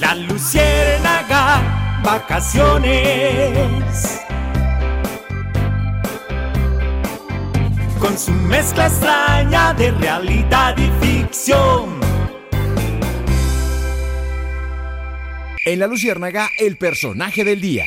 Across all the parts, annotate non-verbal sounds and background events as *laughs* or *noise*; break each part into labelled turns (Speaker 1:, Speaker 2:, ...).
Speaker 1: La Luciérnaga, vacaciones. Con su mezcla extraña de realidad y ficción.
Speaker 2: En La Luciérnaga, el personaje del día.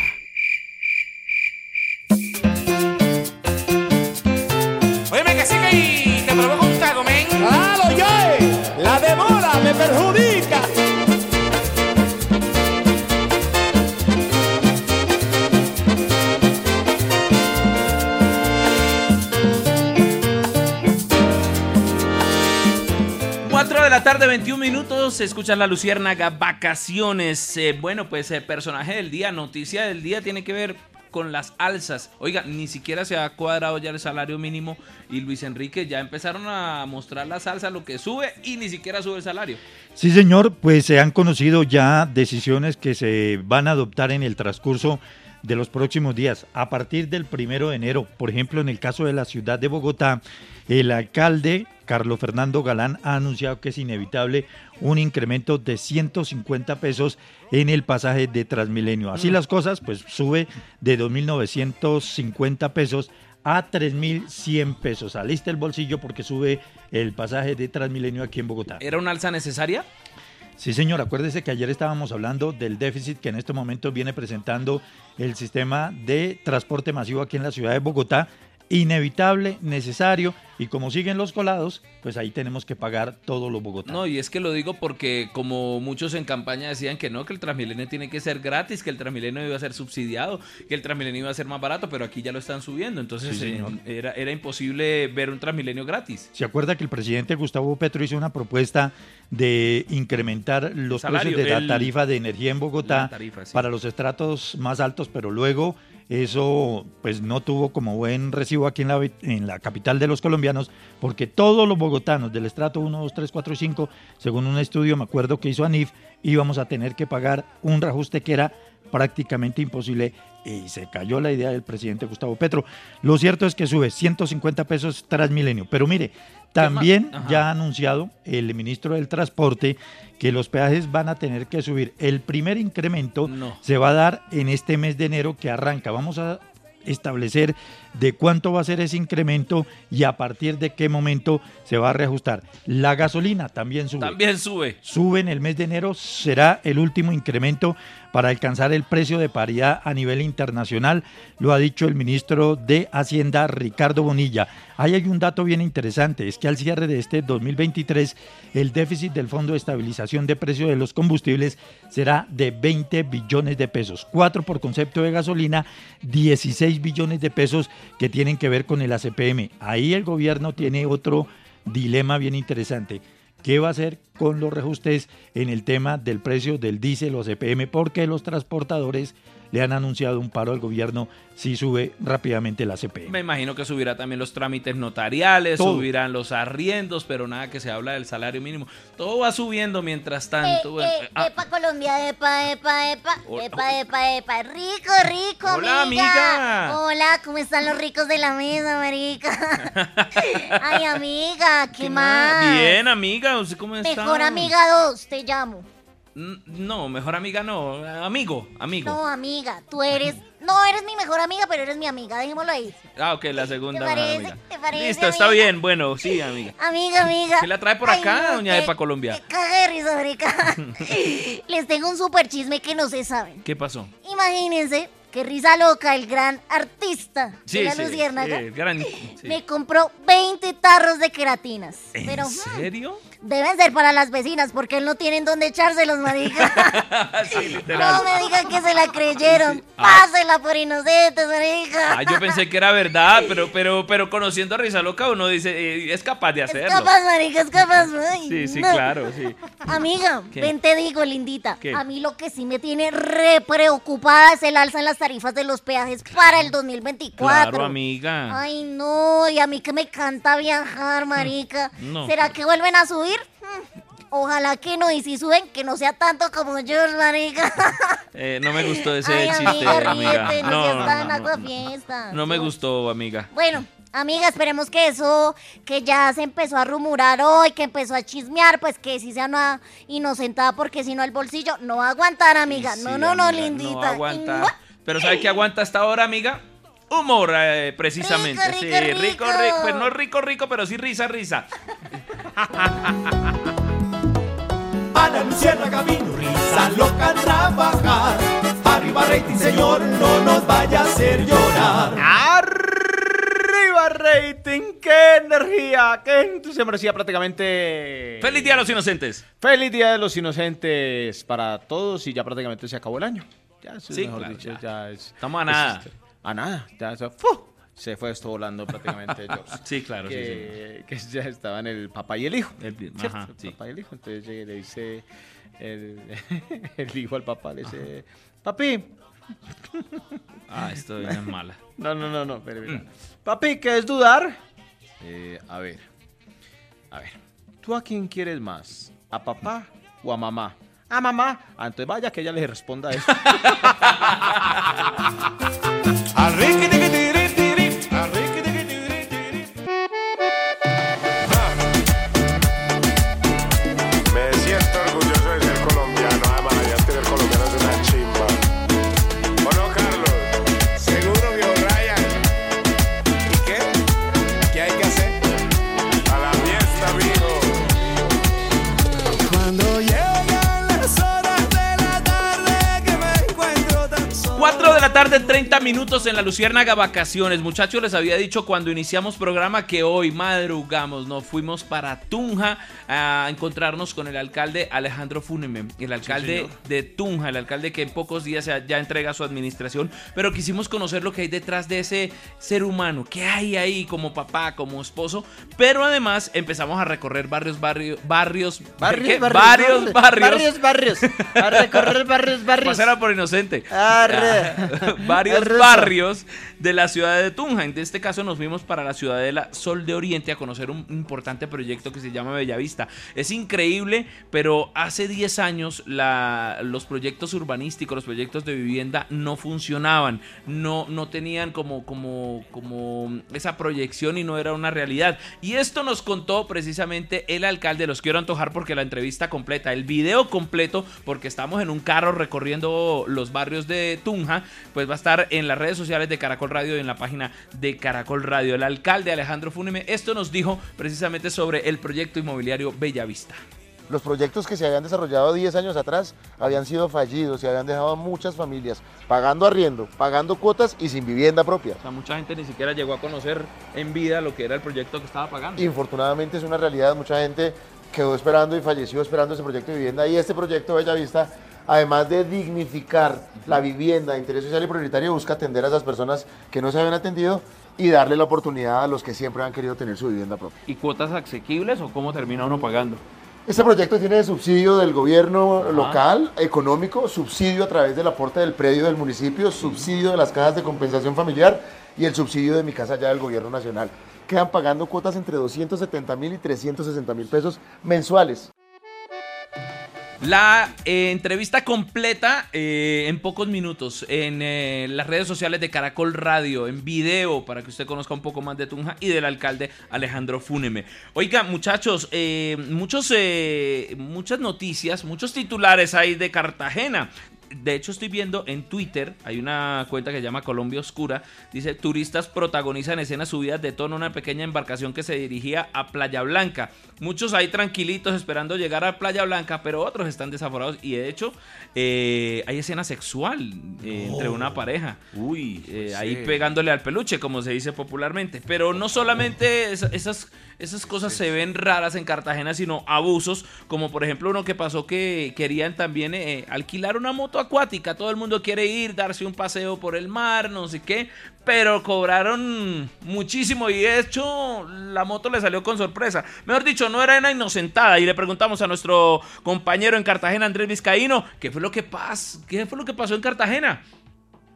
Speaker 3: La
Speaker 4: tarde, 21 minutos, escuchas la Luciérnaga Vacaciones. Eh, bueno, pues el personaje del día, noticia del día, tiene que ver con las alzas. Oiga, ni siquiera se ha cuadrado ya el salario mínimo y Luis Enrique ya empezaron a mostrar las alzas, lo que sube y ni siquiera sube el salario.
Speaker 5: Sí, señor, pues se han conocido ya decisiones que se van a adoptar en el transcurso de los próximos días. A partir del primero de enero, por ejemplo, en el caso de la ciudad de Bogotá, el alcalde Carlos Fernando Galán ha anunciado que es inevitable un incremento de 150 pesos en el pasaje de Transmilenio. Así las cosas, pues sube de 2.950 pesos a 3.100 pesos. Alista el bolsillo porque sube el pasaje de Transmilenio aquí en Bogotá.
Speaker 4: ¿Era una alza necesaria?
Speaker 5: Sí, señor, acuérdese que ayer estábamos hablando del déficit que en este momento viene presentando el sistema de transporte masivo aquí en la ciudad de Bogotá. Inevitable, necesario, y como siguen los colados, pues ahí tenemos que pagar todos los bogotanos.
Speaker 4: No, y es que lo digo porque como muchos en campaña decían que no, que el Transmilenio tiene que ser gratis, que el Transmilenio iba a ser subsidiado, que el Transmilenio iba a ser más barato, pero aquí ya lo están subiendo, entonces
Speaker 5: Sí,
Speaker 4: eh, era, era imposible ver un Transmilenio gratis.
Speaker 5: ¿Se acuerda que el presidente Gustavo Petro hizo una propuesta de incrementar los
Speaker 4: Salario,
Speaker 5: precios de la
Speaker 4: el-
Speaker 5: tarifa de energía en Bogotá
Speaker 4: tarifa, sí.
Speaker 5: para los estratos más altos, pero luego eso pues no tuvo como buen recibo aquí en la, en la capital de los colombianos, porque todos los bogotanos del estrato 1, 2, 3, 4 y 5, según un estudio, me acuerdo que hizo ANIF, íbamos a tener que pagar un reajuste que era prácticamente imposible y se cayó la idea del presidente Gustavo Petro. Lo cierto es que sube 150 pesos Transmilenio, pero mire, también ya ha anunciado el ministro del Transporte que los peajes van a tener que subir. El primer incremento
Speaker 4: No.
Speaker 5: se va a dar en este mes de enero que arranca. Vamos a establecer de cuánto va a ser ese incremento y a partir de qué momento se va a reajustar. La gasolina también sube.
Speaker 4: También sube.
Speaker 5: Sube en el mes de enero, será el último incremento para alcanzar el precio de paridad a nivel internacional, lo ha dicho el ministro de Hacienda Ricardo Bonilla. Ahí hay un dato bien interesante, es que al cierre de este 2023 el déficit del Fondo de Estabilización de Precios de los Combustibles será de 20 billones de pesos, 4 por concepto de gasolina, 16 billones de pesos que tienen que ver con el ACPM. Ahí el gobierno tiene otro dilema bien interesante. ¿Qué va a hacer con los reajustes en el tema del precio del diésel o CPM? Porque los transportadores le han anunciado un paro al gobierno si sube rápidamente la CPM.
Speaker 4: Me imagino que subirá también los trámites notariales,
Speaker 5: Todo.
Speaker 4: subirán los arriendos, pero nada que se habla del salario mínimo. Todo va subiendo mientras tanto.
Speaker 6: Eh, eh,
Speaker 4: Ah,
Speaker 6: epa Colombia, epa, epa, epa,
Speaker 4: Hola.
Speaker 6: epa, epa, epa, rico, rico,
Speaker 4: Hola, amiga.
Speaker 6: Hola, ¿cómo están los ricos de la mesa, marica? *laughs* Ay, amiga, ¿qué,
Speaker 4: ¿qué
Speaker 6: más?
Speaker 4: Bien, amiga, ¿usted cómo está?
Speaker 6: Mejor amiga dos, te llamo.
Speaker 4: No, mejor amiga no. Amigo, amigo.
Speaker 6: No, amiga, tú eres. No eres mi mejor amiga, pero eres mi amiga, dejémoslo ahí.
Speaker 4: Ah, ok, la segunda
Speaker 6: ¿Te
Speaker 4: mejor
Speaker 6: parece?
Speaker 4: amiga.
Speaker 6: ¿Te parece,
Speaker 4: Listo, está bien. Bueno, sí, amiga.
Speaker 6: Amiga, amiga.
Speaker 4: ¿Qué la trae por
Speaker 6: Ay,
Speaker 4: acá,
Speaker 6: no,
Speaker 4: doña Epa Colombia?
Speaker 6: caga de risa. *laughs* Les tengo un super chisme que no se saben.
Speaker 4: ¿Qué pasó?
Speaker 6: Imagínense que Risa Loca, el gran artista de la Luciérnaga,
Speaker 4: sí, gran- sí.
Speaker 6: me compró 20 tarros de queratinas.
Speaker 4: ¿En
Speaker 6: Pero
Speaker 4: serio?
Speaker 6: Deben ser para las vecinas porque no tienen dónde echárselos, marica. *laughs*
Speaker 4: sí,
Speaker 6: no me digan que se la creyeron.
Speaker 4: Sí. Ah.
Speaker 6: Pásela por inocentes, marica.
Speaker 4: Ah, yo pensé que era verdad, pero, pero, pero conociendo a Risa Loca uno dice, eh, es capaz de
Speaker 6: Es
Speaker 4: hacerlo.
Speaker 6: capaz, marica, es capaz. ay,
Speaker 4: Sí, sí,
Speaker 6: no.
Speaker 4: claro, sí.
Speaker 6: Amiga,
Speaker 4: ¿Qué?
Speaker 6: ven te digo, lindita.
Speaker 4: ¿Qué?
Speaker 6: A mí lo que sí me tiene re preocupada es el alza en las tarifas de los peajes para el 2024.
Speaker 4: Claro, amiga.
Speaker 6: Ay, no, y a mí que me encanta viajar, marica.
Speaker 4: No.
Speaker 6: ¿Será que vuelven a subir? Ojalá que no, y si suben, que no sea tanto como yo, marica. *laughs*
Speaker 4: Eh, no me gustó ese
Speaker 6: Ay,
Speaker 4: chiste,
Speaker 6: amiga,
Speaker 4: amiga.
Speaker 6: ríete, no,
Speaker 4: No,
Speaker 6: seas
Speaker 4: no,
Speaker 6: tan
Speaker 4: no, no,
Speaker 6: aguafiestas.
Speaker 4: no me gustó, amiga.
Speaker 6: Bueno, amiga, esperemos que eso que ya se empezó a rumorar hoy, que empezó a chismear, pues que sí sea una inocentada, porque si no el bolsillo no va a aguantar, amiga.
Speaker 4: Sí,
Speaker 6: no, no, no, lindita.
Speaker 4: Pero ¿sabe qué aguanta hasta ahora, amiga? Humor, eh, precisamente.
Speaker 6: Rico,
Speaker 4: sí,
Speaker 6: rico,
Speaker 4: rico. Pues no rico, rico, pero sí risa, risa. *laughs*
Speaker 1: A la Luciérnaga vino risa loca a trabajar. Arriba rating, señor, no nos vaya a hacer llorar.
Speaker 3: ¡Arriba rating! ¡Qué energía! ¡Qué entusiasmo! Decía prácticamente...
Speaker 4: ¡Feliz Día a los Inocentes!
Speaker 3: ¡Feliz Día de los Inocentes para todos! Y ya prácticamente se acabó el año. Ya, eso es
Speaker 4: Sí,
Speaker 3: mejor
Speaker 4: claro,
Speaker 3: dicho,
Speaker 4: ya.
Speaker 3: ya es-
Speaker 4: Estamos a nada.
Speaker 3: A nada. Ya se, ¡fu! se fue esto volando prácticamente. *laughs* Jobs.
Speaker 4: Sí, claro, sí,
Speaker 3: que, que ya estaban el papá y el hijo.
Speaker 4: El- ajá,
Speaker 3: El
Speaker 4: sí.
Speaker 3: papá y el hijo. Entonces llega y le dice el, *laughs* el hijo al papá, le dice, papi, *laughs*
Speaker 4: Ah, esto es mala.
Speaker 3: no, no, no, no.
Speaker 4: Mm.
Speaker 3: Papi, ¿qué es dudar? Eh, a ver, a ver, ¿tú a quién quieres más? ¿A papá o a mamá? A mamá. Ah, entonces vaya que ella le responda a eso.
Speaker 7: Me
Speaker 4: minutos en la Luciérnaga Vacaciones. Muchachos, les había dicho cuando iniciamos programa que hoy madrugamos, nos fuimos para Tunja a encontrarnos con el alcalde Alejandro Funeme, el alcalde de Tunja, el alcalde que en pocos días ya- entrega su administración, pero quisimos conocer lo que hay detrás de ese ser humano, qué hay ahí como papá, como esposo, pero además empezamos a recorrer barrios, barrios, barrios, ¿qué?
Speaker 3: Barrios,
Speaker 4: varios barrios,
Speaker 3: Barrios, barrios. A recorrer barrios, *laughs* barrios.
Speaker 4: Pasara por inocente.
Speaker 3: Arre. *laughs*
Speaker 4: Varios
Speaker 3: Arre.
Speaker 4: Barrios de la ciudad de Tunja. En este caso nos fuimos para la ciudadela Sol de Oriente a conocer un importante proyecto que se llama Bellavista. Es increíble, pero hace 10 años los proyectos urbanísticos, los proyectos de vivienda no funcionaban. No, no tenían como, como, como esa proyección y no era una realidad. Y esto nos contó precisamente el alcalde. Los quiero antojar porque la entrevista completa, el video completo, porque estamos en un carro recorriendo los barrios de Tunja, pues va a estar en las redes sociales de Caracol Radio y en la página de Caracol Radio. El alcalde Alejandro Funeme, esto nos dijo precisamente sobre el proyecto inmobiliario Bellavista.
Speaker 8: Los proyectos que se habían desarrollado 10 años atrás habían sido fallidos y habían dejado a muchas familias pagando arriendo, pagando cuotas y sin vivienda propia.
Speaker 4: O sea, mucha gente ni siquiera llegó a conocer en vida lo que era el proyecto que estaba pagando.
Speaker 8: Infortunadamente es una realidad, mucha gente quedó esperando y falleció esperando ese proyecto de vivienda y este proyecto Bellavista, además de dignificar la vivienda de interés social y prioritario, busca atender a esas personas que no se habían atendido y darle la oportunidad a los que siempre han querido tener su vivienda propia.
Speaker 4: ¿Y cuotas asequibles o cómo termina uno pagando?
Speaker 8: Este proyecto tiene subsidio del gobierno local, económico, subsidio a través del aporte del predio del municipio, subsidio de las cajas de compensación familiar y el subsidio de mi casa ya del gobierno nacional. Quedan pagando cuotas entre 270 mil y 360 mil pesos mensuales.
Speaker 4: La eh, entrevista completa eh, en pocos minutos en eh, las redes sociales de Caracol Radio, en video, para que usted conozca un poco más de Tunja y del alcalde Alejandro Fúneme. Oiga, muchachos, muchos, muchas noticias, muchos titulares hay de Cartagena. De hecho, estoy viendo en Twitter, hay una cuenta que se llama Colombia Oscura, dice, turistas protagonizan escenas subidas de tono en una pequeña embarcación que se dirigía a Playa Blanca. Muchos ahí tranquilitos esperando llegar a Playa Blanca, pero otros están desaforados y de hecho eh, hay escena sexual eh, entre una pareja.
Speaker 3: Uy,
Speaker 4: Eh, ahí
Speaker 3: sí.
Speaker 4: pegándole al peluche, como se dice popularmente. Pero no solamente esa- esas, esas cosas se ven raras en Cartagena, sino abusos, como por ejemplo uno que pasó que querían también eh, alquilar una moto acuática. Todo el mundo quiere ir, darse un paseo por el mar, no sé qué. Pero cobraron muchísimo y de hecho la moto le salió con sorpresa. Mejor dicho, no era una inocentada. Y le preguntamos a nuestro compañero en Cartagena, Andrés Vizcaíno, ¿qué fue lo que, pas ¿qué fue lo que pasó en Cartagena?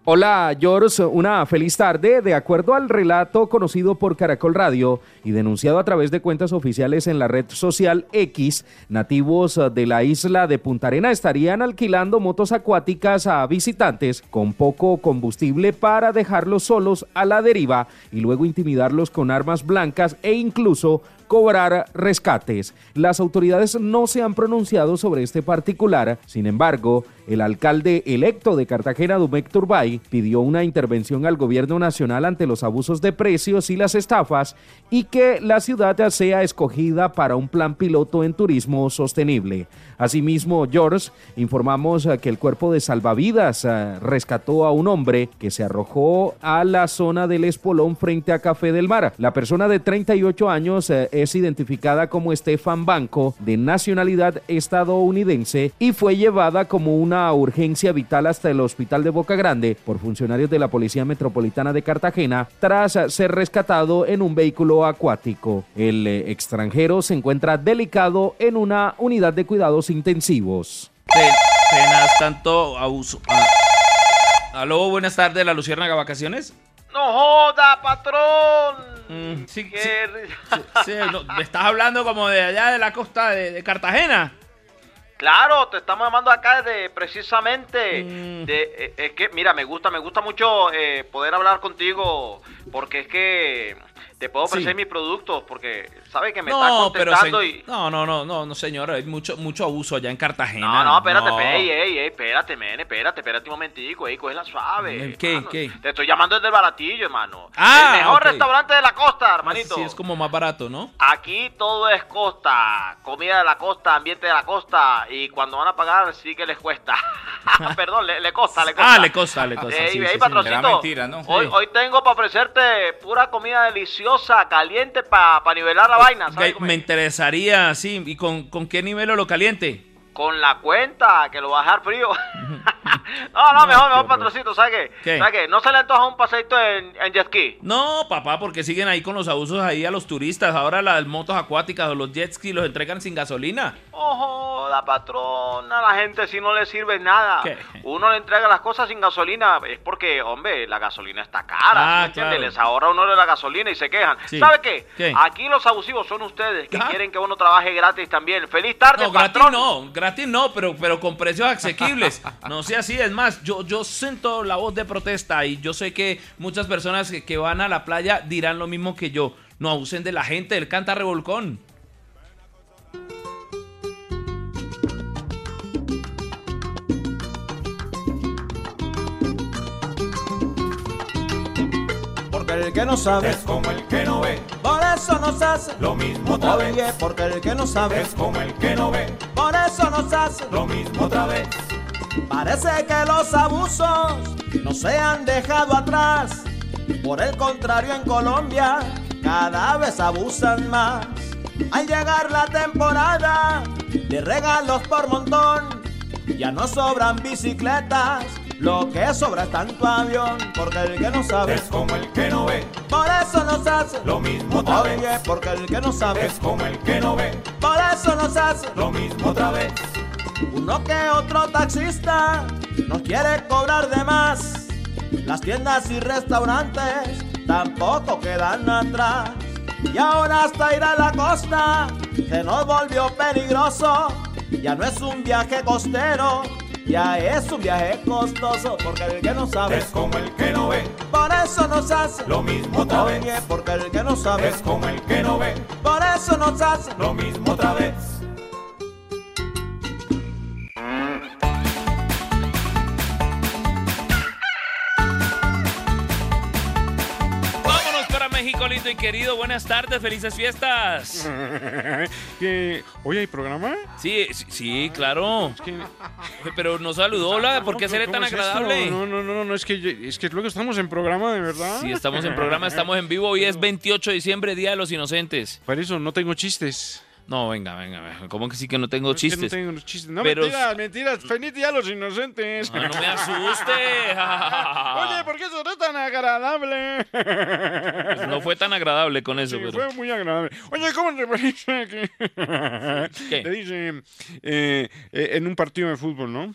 Speaker 9: Hola, George, una feliz tarde. De acuerdo al relato conocido por Caracol Radio y denunciado a través de cuentas oficiales en la red social X, nativos de la isla de Punta Arena estarían alquilando motos acuáticas a visitantes con poco combustible para dejarlos solos a la deriva y luego intimidarlos con armas blancas e incluso cobrar rescates. Las autoridades no se han pronunciado sobre este particular, sin embargo, el alcalde electo de Cartagena, Dumec Turbay, pidió una intervención al gobierno nacional ante los abusos de precios y las estafas y que la ciudad sea escogida para un plan piloto en turismo sostenible. Asimismo, George, informamos que el cuerpo de salvavidas eh, rescató a un hombre que se arrojó a la zona del espolón frente a Café del Mar. La persona de 38 años eh, es identificada como Estefan Banco, de nacionalidad estadounidense, y fue llevada como una urgencia vital hasta el hospital de Boca Grande por funcionarios de la Policía Metropolitana de Cartagena tras ser rescatado en un vehículo acuático. El eh, extranjero se encuentra delicado en una unidad de cuidados intensivos.
Speaker 4: Pe- Penas, tanto abuso. Ah. Aló, buenas tardes, la Luciérnaga Vacaciones.
Speaker 10: No joda, patrón.
Speaker 4: Mm, sí, sí, sí, no, me estás hablando como de allá de la costa de, de Cartagena.
Speaker 10: Claro, te estamos llamando acá de precisamente
Speaker 4: Mm.
Speaker 10: de eh, es que mira, me gusta, me gusta mucho eh, poder hablar contigo porque es que te puedo ofrecer
Speaker 4: Sí.
Speaker 10: mis productos porque sabe que me está
Speaker 4: No, pero
Speaker 10: contestando
Speaker 4: se-
Speaker 10: y
Speaker 4: no, no, no, no, no, señor, hay mucho, mucho abuso allá en Cartagena.
Speaker 10: No, no, espérate,
Speaker 4: No.
Speaker 10: ey, ey, ey, espérate, men, espérate, espérate un momentico, ey, cógela suave.
Speaker 4: ¿Qué,
Speaker 10: hermano.
Speaker 4: qué?
Speaker 10: Te estoy llamando desde el baratillo, hermano.
Speaker 4: Ah,
Speaker 10: el mejor restaurante de la costa, hermanito.
Speaker 4: Sí, es como más barato, ¿no?
Speaker 10: Aquí todo es costa, comida de la costa, ambiente de la costa, y cuando van a pagar sí que les cuesta. *laughs* *laughs* Perdón, le, le costa, le costa.
Speaker 4: Ah, le costa, le costa.
Speaker 10: Ey,
Speaker 4: sí,
Speaker 10: ey,
Speaker 4: sí.
Speaker 10: Hoy,
Speaker 4: Sí.
Speaker 10: hoy tengo para ofrecerte pura comida deliciosa, caliente, para nivelar la vaina, ¿sabes?
Speaker 4: Me, interesaría, sí, ¿y con, con qué nivel lo caliente?
Speaker 10: Con la cuenta, que lo va a dejar frío. *laughs* no, no, mejor, mejor, patroncito, ¿sabes qué?
Speaker 4: ¿Qué?
Speaker 10: ¿Sabes qué? No se le antoja un paseito en, en jet ski.
Speaker 4: No, papá, porque siguen ahí con los abusos ahí a los turistas. Ahora las motos acuáticas o los jet ski los entregan sin gasolina.
Speaker 10: Ojo, la patrona, la gente si no le sirve nada.
Speaker 4: ¿Qué?
Speaker 10: Uno le entrega las cosas sin gasolina, es porque, hombre, la gasolina está cara,
Speaker 4: Ah,
Speaker 10: ¿sí
Speaker 4: claro.
Speaker 10: Les ahorra uno de la gasolina y se quejan.
Speaker 4: Sí.
Speaker 10: ¿Sabe qué?
Speaker 4: ¿Qué?
Speaker 10: Aquí los abusivos son ustedes, que
Speaker 4: Ah.
Speaker 10: quieren que uno trabaje gratis también. ¡Feliz tarde,
Speaker 4: No, gratis
Speaker 10: patrón!
Speaker 4: no, gratis no, pero, pero con precios asequibles. No sea así, es más, yo, yo siento la voz de protesta y yo sé que muchas personas que, que van a la playa dirán lo mismo que yo. No abusen de la gente, él canta revolcón.
Speaker 1: Porque el que no sabe es como el que no ve. Por eso nos hace lo mismo otra vez. Porque el que no sabe es como el que no ve. Por eso nos hace lo mismo otra vez. Parece que los abusos no se han dejado atrás. Por el contrario, en Colombia cada vez abusan más. Al llegar la temporada de regalos por montón, ya no sobran bicicletas, lo que sobra es tanto avión, porque el que no sabe es como el que no ve. Por eso nos hace lo mismo otra vez. Porque el que no sabe es como el que no ve. Por eso nos hace lo mismo otra vez. Uno que otro taxista nos quiere cobrar de más. Las tiendas y restaurantes tampoco quedan atrás. Y ahora hasta ir a la costa se nos volvió peligroso. Ya no es un viaje costero, ya es un viaje costoso, porque el que no sabe
Speaker 7: Es como el que no ve,
Speaker 1: por eso nos hace
Speaker 7: lo mismo otra vez.
Speaker 1: Porque el que no sabe
Speaker 7: Es como el que no ve,
Speaker 1: por eso nos hace
Speaker 7: lo mismo otra vez.
Speaker 4: Lindo y querido. Buenas tardes, felices fiestas. *laughs*
Speaker 11: ¿Qué? ¿Hoy hay programa?
Speaker 4: Sí, sí, sí, claro. Pero nos saludó, hola, ¿por qué seré
Speaker 11: ¿Cómo
Speaker 4: tan
Speaker 11: es esto?
Speaker 4: agradable?
Speaker 11: No, no, no, no, es que, yo- es que luego estamos en programa, de verdad.
Speaker 4: Sí, estamos en programa, estamos en vivo. Hoy es 28 de diciembre, Día de los Inocentes.
Speaker 11: Por eso no tengo chistes.
Speaker 4: No, venga, venga, venga. ¿Cómo que sí que no tengo
Speaker 11: Es que
Speaker 4: chistes?
Speaker 11: no tengo chistes. No,
Speaker 4: Pero-
Speaker 11: mentiras, mentiras. Feliz día a los inocentes.
Speaker 4: Ah, no me asuste. *laughs*
Speaker 11: Oye, ¿por qué sonó tan agradable?
Speaker 4: Pues no fue tan agradable con eso,
Speaker 11: Sí,
Speaker 4: pero...
Speaker 11: fue muy agradable. Oye, ¿cómo te parece que
Speaker 4: ¿Qué?
Speaker 11: te dice eh, eh, en un partido de fútbol, no?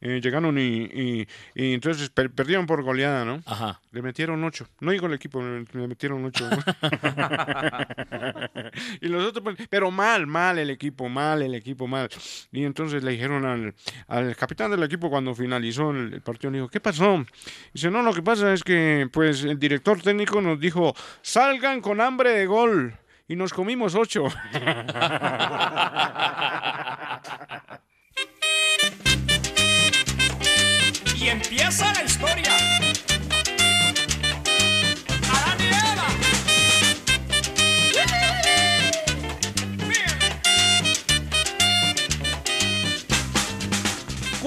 Speaker 11: Eh, llegaron y, y- y entonces per- perdieron por goleada, ¿no?
Speaker 4: Ajá.
Speaker 11: Le metieron ocho. No digo el equipo, le metieron ocho. *laughs* y los otros, pues, pero mal, mal el equipo, mal el equipo, mal. Y entonces le dijeron al, al capitán del equipo cuando finalizó el, el partido, le dijo, ¿qué pasó? Dice, no, lo que pasa es que pues el director técnico nos dijo, salgan con hambre de gol. Y nos comimos ocho. *laughs*
Speaker 12: Y empieza la historia.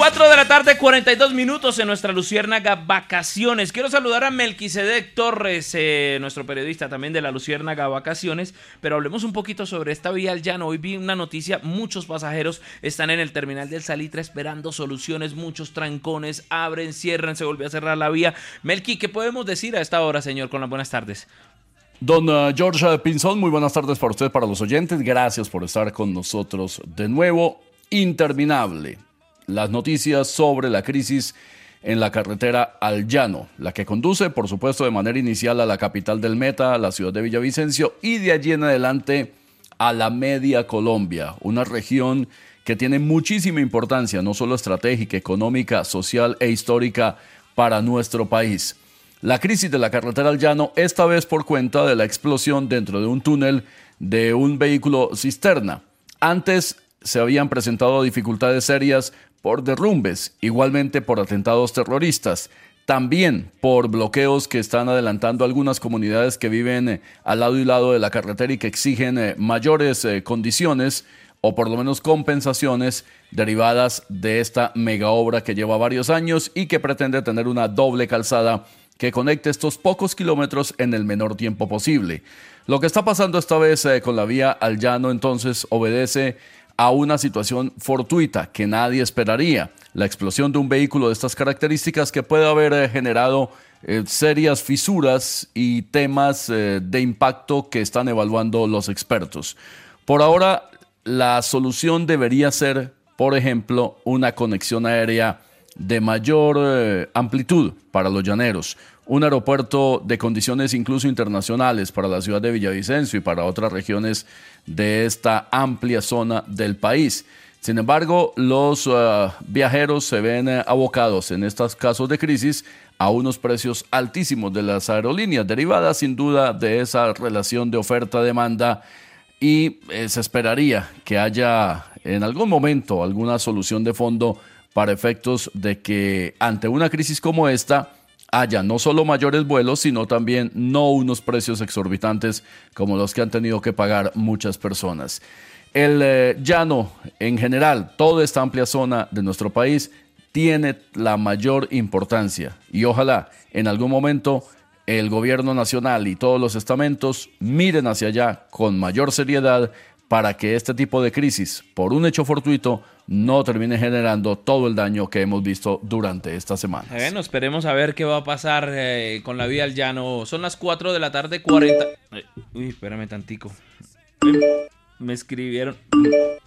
Speaker 4: 4 de la tarde, 42 minutos en nuestra Luciérnaga Vacaciones. Quiero saludar a Melquisedec Torres, eh, nuestro periodista también de la Luciérnaga Vacaciones, pero hablemos un poquito sobre esta vía al llano. Hoy vi una noticia, muchos pasajeros están en el terminal del Salitre esperando soluciones, muchos trancones, abren, cierran, se volvió a cerrar la vía. Melqui, ¿qué podemos decir a esta hora, señor? Con las buenas tardes.
Speaker 13: Don uh, George Pinzón, muy buenas tardes para usted, para los oyentes. Gracias por estar con nosotros de nuevo. Interminable. Las noticias sobre la crisis en la carretera al llano, la que conduce, por supuesto, de manera inicial a la capital del Meta, la ciudad de Villavicencio, y de allí en adelante a la media Colombia, una región que tiene muchísima importancia, no solo estratégica, económica, social e histórica para nuestro país. La crisis de la carretera al llano, esta vez por cuenta de la explosión dentro de un túnel de un vehículo cisterna. Antes se habían presentado dificultades serias por derrumbes, igualmente por atentados terroristas, también por bloqueos que están adelantando algunas comunidades que viven eh, al lado y lado de la carretera y que exigen eh, mayores eh, condiciones o por lo menos compensaciones derivadas de esta mega obra que lleva varios años y que pretende tener una doble calzada que conecte estos pocos kilómetros en el menor tiempo posible. Lo que está pasando esta vez con la vía al llano entonces obedece a una situación fortuita que nadie esperaría, la explosión de un vehículo de estas características que puede haber eh, generado eh, serias fisuras y temas eh, de impacto que están evaluando los expertos. Por ahora, la solución debería ser, por ejemplo, una conexión aérea de mayor amplitud para los llaneros, un aeropuerto de condiciones incluso internacionales para la ciudad de Villavicencio y para otras regiones de esta amplia zona del país. Sin embargo, los uh, viajeros se ven eh, abocados en estos casos de crisis a unos precios altísimos de las aerolíneas, derivadas sin duda de esa relación de oferta-demanda y eh, se esperaría que haya en algún momento alguna solución de fondo para efectos de que ante una crisis como esta haya no solo mayores vuelos, sino también no unos precios exorbitantes como los que han tenido que pagar muchas personas. El eh, llano en general, toda esta amplia zona de nuestro país, tiene la mayor importancia y ojalá en algún momento el gobierno nacional y todos los estamentos miren hacia allá con mayor seriedad para que este tipo de crisis, por un hecho fortuito, no termine generando todo el daño que hemos visto durante esta semana.
Speaker 4: Bueno, esperemos a ver qué va a pasar eh, con la vía al llano. Son las 4 de la tarde, 40. Ay, Uy, espérame tantico. Me escribieron.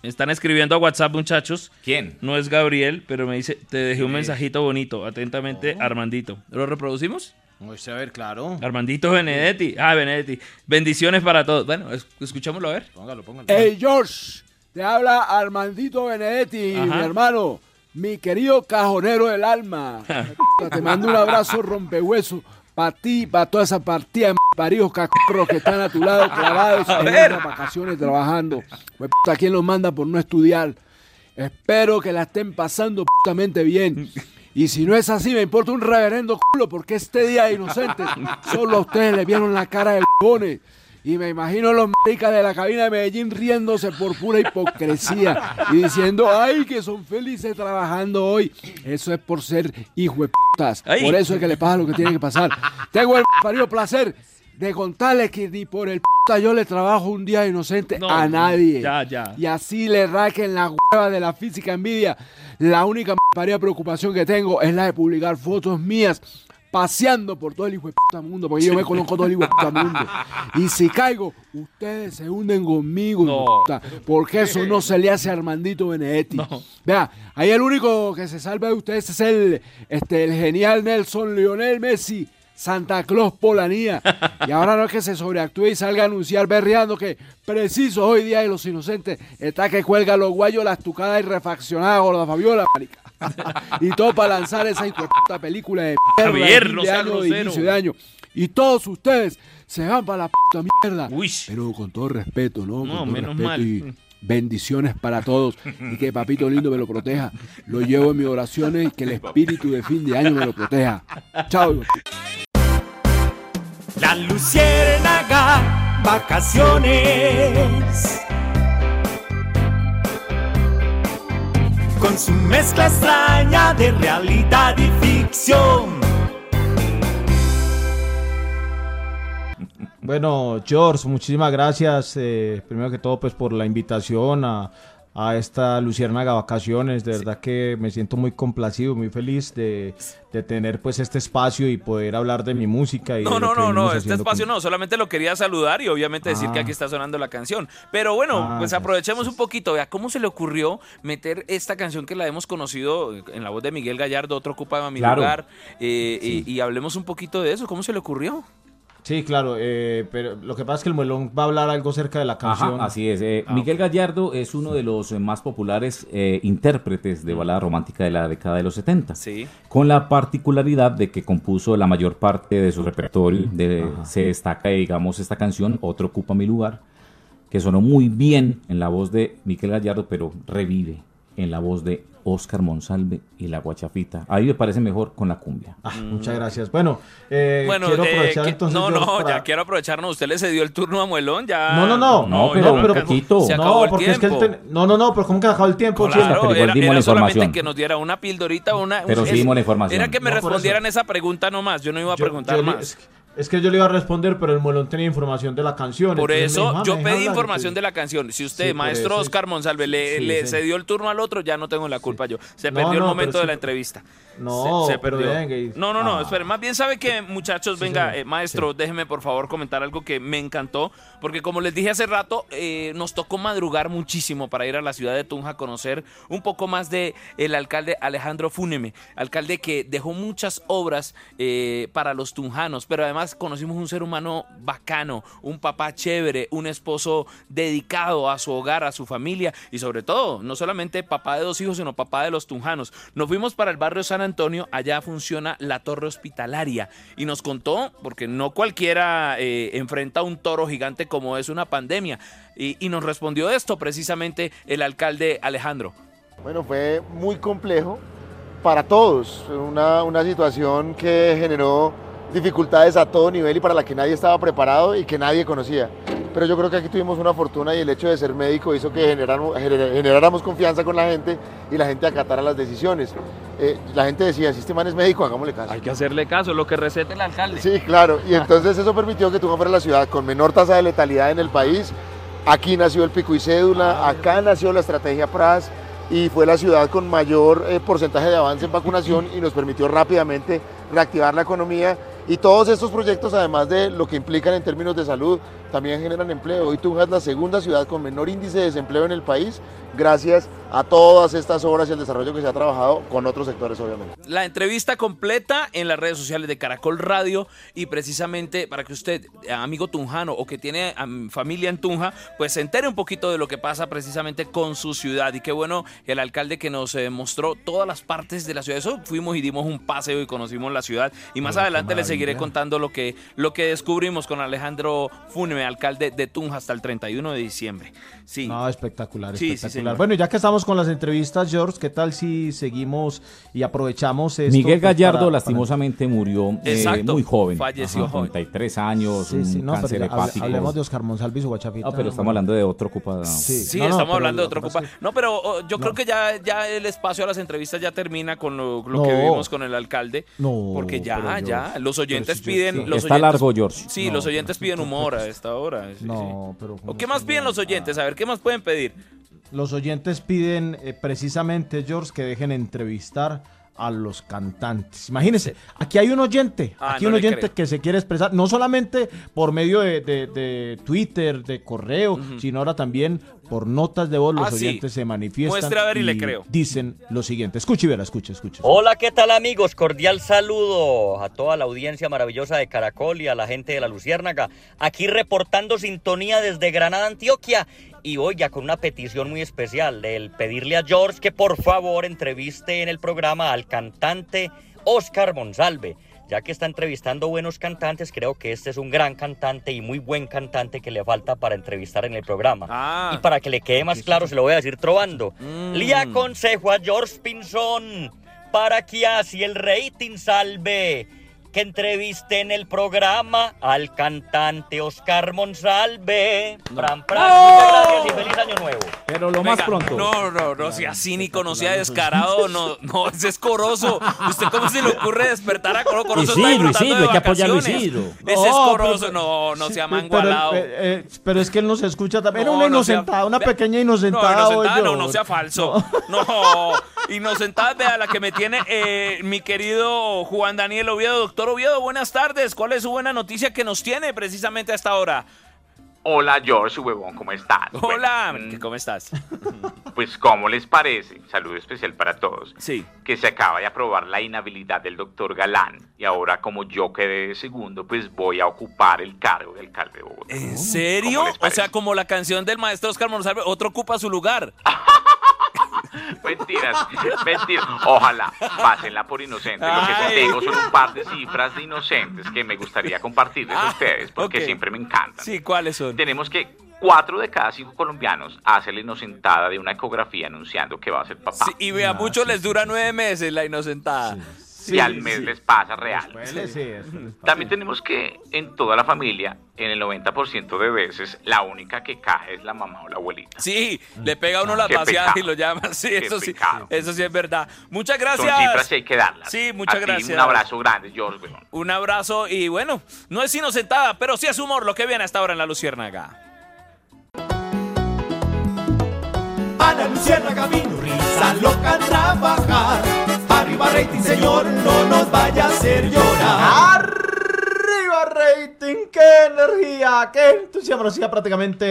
Speaker 4: Me están escribiendo a WhatsApp, muchachos.
Speaker 12: ¿Quién?
Speaker 4: No es Gabriel, pero me dice, te dejé un mensajito bonito. Atentamente, Armandito. ¿Lo reproducimos?
Speaker 3: Pues a ver, claro.
Speaker 4: Armandito Benedetti. Ah, Benedetti. Bendiciones para todos. Bueno, es- escuchámoslo a ver.
Speaker 3: Póngalo, póngalo.
Speaker 14: Hey George,
Speaker 15: Te habla Armandito Benedetti,
Speaker 4: Ajá.
Speaker 15: mi hermano, mi querido cajonero del alma. *laughs* Te mando un abrazo rompehueso para ti, para toda esa partida de paridos cacorros que están a tu lado *laughs* clavados
Speaker 4: A
Speaker 15: en
Speaker 4: ver.
Speaker 15: estas vacaciones trabajando. Pues, puta, ¿quién los manda por no estudiar? Espero que la estén pasando putamente bien. *laughs* Y si no es así, me importa un reverendo culo, porque este día de inocentes solo a ustedes le vieron la cara del pone. Y me imagino los maricas de la cabina de Medellín riéndose por pura hipocresía y diciendo, ay, que son felices trabajando hoy. Eso es por ser hijo de putas. Por eso es que le pasa lo que tiene que pasar. Tengo el parido placer de contarles que ni por el puta yo le trabajo un día inocente
Speaker 4: No,
Speaker 15: a nadie.
Speaker 4: ya, ya.
Speaker 15: Y así le raquen la hueva de la física envidia. La única paria preocupación que tengo es la de publicar fotos mías paseando por todo el hijo de puta mundo, porque yo me conozco todo el hijo de puta mundo. Y si caigo, ustedes se hunden conmigo, de puta, porque eso no se le hace a Armandito Benedetti. Vea, ahí el único que se salva de ustedes es el, este, el genial Nelson Lionel Messi. Santa Claus Polanía. *laughs* Y ahora no es que se sobreactúe y salga a anunciar berreando que preciso hoy día de los inocentes está que cuelga los guayos, las tucadas y refaccionadas gorda Fabiola, marica. *laughs* y todo para lanzar esa puta película de mierda de año, de
Speaker 4: grosero.
Speaker 15: inicio de año. Y todos ustedes se van para la puta mierda. Pero con todo respeto, ¿no? Con
Speaker 4: No,
Speaker 15: todo
Speaker 4: menos
Speaker 15: respeto
Speaker 4: mal.
Speaker 15: y bendiciones para todos. Y que papito lindo me lo proteja. Lo llevo en mis oraciones y que el espíritu de fin de año me lo proteja. Chao.
Speaker 1: La luciérnaga, vacaciones. Con su mezcla extraña de realidad y ficción.
Speaker 3: Bueno, George, muchísimas gracias. eh, primero que todo, pues por la invitación a, a esta Luciérnaga Vacaciones. De verdad que me siento muy complacido, muy feliz de, de tener pues este espacio y poder hablar de mi música. Y
Speaker 4: No,
Speaker 3: de
Speaker 4: no, no, no, este espacio
Speaker 3: con-
Speaker 4: no, solamente lo quería saludar y obviamente decir que
Speaker 3: Ah.
Speaker 4: aquí está sonando la canción. Pero bueno,
Speaker 3: Ah,
Speaker 4: pues aprovechemos un poquito, vea, ¿cómo se le ocurrió meter esta canción que la hemos conocido en la voz de Miguel Gallardo, otro ocupa mi
Speaker 3: Claro.
Speaker 4: lugar? eh, y, y hablemos un poquito de eso, ¿cómo se le ocurrió?
Speaker 3: Sí, claro, eh, pero lo que pasa es que el Muelón va a hablar algo cerca de la canción.
Speaker 16: Ajá, así es. Eh,
Speaker 3: Ah,
Speaker 16: Miguel Gallardo es uno de los eh, más populares eh, intérpretes de balada romántica de la década de los 70.
Speaker 4: Sí.
Speaker 16: Con la particularidad de que compuso la mayor parte de su repertorio. De, se destaca, digamos, esta canción, Otro ocupa mi lugar, que sonó muy bien en la voz de Miguel Gallardo, pero revive en la voz de Oscar Monsalve y la guachafita. Ahí me parece mejor con la cumbia.
Speaker 3: Ah, Muchas gracias. Bueno, eh,
Speaker 4: Bueno,
Speaker 3: quiero aprovechar
Speaker 4: que-
Speaker 3: entonces.
Speaker 4: no, no,
Speaker 3: para-
Speaker 4: ya quiero aprovecharnos. Usted le cedió el turno a Muelón, ya.
Speaker 3: No, no, no.
Speaker 16: No, pero
Speaker 3: no,
Speaker 16: un poquito.
Speaker 4: Se acabó
Speaker 3: no,
Speaker 4: el
Speaker 3: porque es que
Speaker 4: tiempo.
Speaker 3: ten- no, no, no, pero ¿cómo que acabó el tiempo?
Speaker 4: Claro,
Speaker 16: pero igual
Speaker 4: era,
Speaker 16: dimos
Speaker 4: era
Speaker 16: la
Speaker 4: solamente
Speaker 16: información.
Speaker 4: que nos diera una pildorita, una...
Speaker 16: Pero sí dimos la información.
Speaker 4: Era que me
Speaker 3: No,
Speaker 4: respondieran esa pregunta nomás, yo no iba a
Speaker 3: Yo-
Speaker 4: preguntar
Speaker 3: yo
Speaker 4: más.
Speaker 3: es, es que yo le iba a responder, pero el Muelón tenía información de la canción.
Speaker 4: Por eso
Speaker 3: dijo, ah,
Speaker 4: yo pedí información de la canción. Si usted,
Speaker 3: Sí,
Speaker 4: maestro. Oscar Monsalve, le,
Speaker 3: Sí,
Speaker 4: le
Speaker 3: sí.
Speaker 4: cedió el turno al otro, ya no tengo la culpa yo. Se
Speaker 3: No,
Speaker 4: perdió el momento de la entrevista.
Speaker 3: No,
Speaker 4: se, se perdió.
Speaker 3: y-
Speaker 4: No, no, no,
Speaker 3: Ah.
Speaker 4: Más bien sabe que, muchachos,
Speaker 3: Sí,
Speaker 4: venga, eh, maestro, déjeme por favor comentar algo que me encantó. Porque como les dije hace rato, eh, nos tocó madrugar muchísimo para ir a la ciudad de Tunja a conocer un poco más de el alcalde Alejandro Fúneme. Alcalde que dejó muchas obras eh, para los tunjanos, pero además conocimos un ser humano bacano, un papá chévere, un esposo dedicado a su hogar, a su familia y sobre todo, no solamente papá de dos hijos, sino papá de los tunjanos. Nos fuimos para el barrio San Antonio, allá funciona la torre hospitalaria. Y nos contó, porque no cualquiera eh, enfrenta un toro gigante como es una pandemia, y, y nos respondió esto precisamente el alcalde Alejandro.
Speaker 8: Bueno, fue muy complejo para todos, una, una situación que generó dificultades a todo nivel y para la que nadie estaba preparado y que nadie conocía. Pero yo creo que aquí tuvimos una fortuna y el hecho de ser médico hizo que generáramos, gener- generáramos confianza con la gente y la gente acatara las decisiones. Eh, la gente decía, si este man es médico, hagámosle caso.
Speaker 4: Hay que hacerle caso, lo que recete el alcalde.
Speaker 8: Sí, claro. Y entonces eso permitió que Tunja fuera la ciudad con menor tasa de letalidad en el país. Aquí nació el pico y cédula, acá nació la estrategia PRAS y fue la ciudad con mayor eh, porcentaje de avance en vacunación y nos permitió rápidamente reactivar la economía. Y todos estos proyectos, además de lo que implican en términos de salud, también generan empleo. Hoy Tunja es la segunda ciudad con menor índice de desempleo en el país, gracias a todas estas obras y el desarrollo que se ha trabajado con otros sectores, obviamente.
Speaker 4: La entrevista completa en las redes sociales de Caracol Radio y precisamente para que usted, amigo tunjano o que tiene am, familia en Tunja, pues se entere un poquito de lo que pasa precisamente con su ciudad. Y qué bueno el alcalde que nos eh, mostró todas las partes de la ciudad. Eso fuimos y dimos un paseo y conocimos la ciudad. Y más adelante les seguiré contando lo que, lo que descubrimos con Alejandro Alcalde de Tunja, hasta el 31 de diciembre. Sí.
Speaker 3: No, espectacular,
Speaker 4: Sí, sí,
Speaker 3: espectacular. bueno, ya que estamos con las entrevistas, George, ¿qué tal si seguimos y aprovechamos esto?
Speaker 16: Miguel
Speaker 3: pues,
Speaker 16: Gallardo
Speaker 3: para- para-
Speaker 16: lastimosamente murió eh, muy joven.
Speaker 3: falleció joven.
Speaker 16: 33 años,
Speaker 3: Sí,
Speaker 16: un
Speaker 3: sí, no,
Speaker 16: cáncer hepático.
Speaker 3: hablemos de Oscar Monsalve y su guachapita.
Speaker 16: No, pero estamos hablando de otro ocupado.
Speaker 4: Sí,
Speaker 3: no, no,
Speaker 4: estamos hablando de otro
Speaker 3: que pasa
Speaker 4: ocupa. No, pero oh, yo creo que ya, ya el espacio a las entrevistas ya termina con lo, lo
Speaker 3: No.
Speaker 4: que vimos con el alcalde.
Speaker 3: No,
Speaker 4: porque ya, ya,
Speaker 3: George,
Speaker 4: los oyentes
Speaker 3: pero si yo-
Speaker 4: piden.
Speaker 3: sí.
Speaker 4: Los
Speaker 16: Está
Speaker 4: oyentes-
Speaker 16: largo, George.
Speaker 4: Sí,
Speaker 3: No,
Speaker 4: los oyentes piden humor a esta hora. sí,
Speaker 3: No,
Speaker 4: sí.
Speaker 3: pero
Speaker 4: ¿O qué más piden los oyentes? A ver, ¿qué más pueden pedir?
Speaker 3: Los oyentes piden eh, precisamente, George, que dejen entrevistar a los cantantes. Imagínense, aquí hay un oyente,
Speaker 4: Ah,
Speaker 3: aquí
Speaker 4: no
Speaker 3: un oyente
Speaker 4: creo.
Speaker 3: que se quiere expresar, no solamente por medio de, de- de Twitter, de correo, sino ahora también por notas de voz. Los
Speaker 17: Ah, sí.
Speaker 3: oyentes se manifiestan
Speaker 17: Muestre a ver y le creo.
Speaker 3: dicen lo siguiente. Escuche y verá, escuche, escuche.
Speaker 17: Hola, ¿qué tal amigos? Cordial saludo a toda la audiencia maravillosa de Caracol y a la gente de la Luciérnaga. Aquí reportando sintonía desde Granada, Antioquia. Y hoy ya con una petición muy especial, el pedirle a George que por favor entreviste en el programa al cantante Oscar Monsalve. Ya que está entrevistando buenos cantantes, creo que este es un gran cantante y muy buen cantante que le falta para entrevistar en el programa. Y para que le quede más claro, se lo voy a decir trovando. Le aconsejo a George Pinzón para que así el rating salve que entreviste en el programa al cantante Oscar Monsalve. Pram, pram, muchas gracias y feliz año nuevo.
Speaker 16: Pero lo
Speaker 4: Venga, No, no, no sea cínico, no sea descarado, no, no, ese es coroso. ¿Usted cómo se le ocurre despertar a Coro? Corozo está
Speaker 16: Isidro,
Speaker 4: de
Speaker 16: hay que apoyar a
Speaker 4: vacaciones.
Speaker 16: Isidro.
Speaker 4: Ese es
Speaker 3: No,
Speaker 4: coroso,
Speaker 3: pero-
Speaker 4: no, no sea
Speaker 3: Pero,
Speaker 4: mangualado.
Speaker 3: eh, eh, pero es que él nos escucha también.
Speaker 4: No,
Speaker 3: Era una
Speaker 4: no sea-
Speaker 3: inocentada, una pequeña
Speaker 4: No,
Speaker 3: inocentada.
Speaker 4: inocentada,
Speaker 3: hoy,
Speaker 4: no, no sea falso. No, inocentada, vea la que me tiene eh, mi querido Juan Daniel Oviedo. Doctor Oviedo, buenas tardes. ¿Cuál es su buena noticia que nos tiene precisamente a esta hora?
Speaker 18: Hola George, huevón, ¿cómo estás?
Speaker 4: Hola,
Speaker 18: Bueno,
Speaker 4: ¿cómo estás? *laughs*
Speaker 18: Pues, ¿cómo les parece? Saludo especial para todos.
Speaker 4: Sí.
Speaker 18: Que se acaba de aprobar la inhabilidad del doctor Galán. Y ahora, como yo quedé de segundo, pues voy a ocupar el cargo del alcalde de Bogotá.
Speaker 4: ¿En serio?
Speaker 18: ¿Cómo les
Speaker 4: O sea, como la canción del maestro Oscar Monsalve, otro ocupa su lugar. *laughs* *laughs*
Speaker 18: Mentiras, mentiras. Ojalá, pásenla por inocente. Lo que sí tengo son un par de cifras de inocentes que me gustaría compartirles a ustedes porque
Speaker 4: Ah,
Speaker 18: siempre me encantan.
Speaker 4: Sí, ¿cuáles son?
Speaker 18: Tenemos que cuatro de cada cinco colombianos hacen la inocentada de una ecografía anunciando que va a ser papá.
Speaker 4: Sí, y ve, a muchos les dura nueve meses la inocentada.
Speaker 18: Y al mes les pasa real.
Speaker 3: Sí, sí, eso les pasa.
Speaker 18: También tenemos que en toda la familia, en el 90% de veces, la única que cae es la mamá o la abuelita.
Speaker 4: Sí, le pega a uno las
Speaker 18: Qué
Speaker 4: vaciadas
Speaker 18: pecado.
Speaker 4: y lo llama. *laughs* Sí,
Speaker 18: Qué
Speaker 4: eso sí. Eso sí es verdad. Muchas
Speaker 18: Son
Speaker 4: gracias.
Speaker 18: cifras y hay que darlas.
Speaker 4: Sí, muchas
Speaker 18: A ti
Speaker 4: gracias.
Speaker 18: Un abrazo grande, George.
Speaker 4: Un abrazo y bueno, no es inocentada, pero sí es humor lo que viene hasta ahora en la Luciérnaga.
Speaker 1: A la luciérnaga vino risa loca a trabajar. Arriba rating, señor, no nos vaya a hacer llorar.
Speaker 3: Arriba rating, qué energía, qué entusiasmo, prácticamente.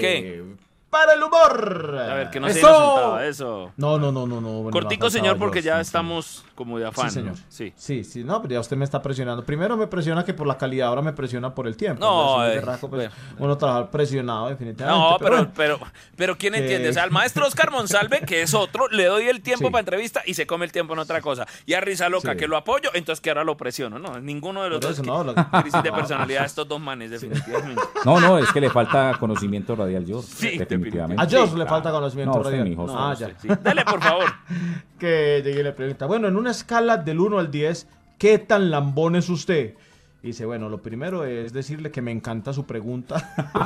Speaker 4: ¿Qué?
Speaker 3: Para el humor.
Speaker 4: A ver, que no
Speaker 3: ¡Eso!
Speaker 4: inocentada, eso.
Speaker 3: No, no, no, no, no. bueno,
Speaker 4: Cortico, señor, porque ya estamos como de afán.
Speaker 3: Sí, señor.
Speaker 4: ¿no? Sí.
Speaker 3: Sí, sí, no, pero ya usted me está presionando. Primero me presiona que por la calidad, ahora me presiona por el tiempo.
Speaker 4: No, eh,
Speaker 3: pues, uno trabajar presionado, definitivamente.
Speaker 4: No, pero,
Speaker 3: bueno.
Speaker 4: pero, pero ¿quién entiende? O sea, al maestro Oscar Monsalve, que es otro, le doy el tiempo
Speaker 3: Sí.
Speaker 4: para entrevista y se come el tiempo en otra cosa. Y a Risa Loca,
Speaker 3: Sí.
Speaker 4: que lo apoyo, entonces que ahora lo presiono. No, ninguno de los dos.
Speaker 3: no, lo- *laughs*
Speaker 4: Crisis de *laughs* personalidad estos dos manes, definitivamente.
Speaker 16: No, no, es que le falta conocimiento radial, yo.
Speaker 4: Sí,
Speaker 16: definitivamente.
Speaker 3: A George
Speaker 16: Sí,
Speaker 3: le
Speaker 16: claro.
Speaker 3: falta conocimiento
Speaker 16: No, usted,
Speaker 3: radial.
Speaker 16: mijo,
Speaker 3: ah.
Speaker 4: Dale, por favor. *laughs*
Speaker 3: que llegue y le pregunta, bueno, en una escala del 1 al 10, ¿qué tan lambón es usted? Y dice, bueno, lo primero es decirle que me encanta su pregunta. *laughs*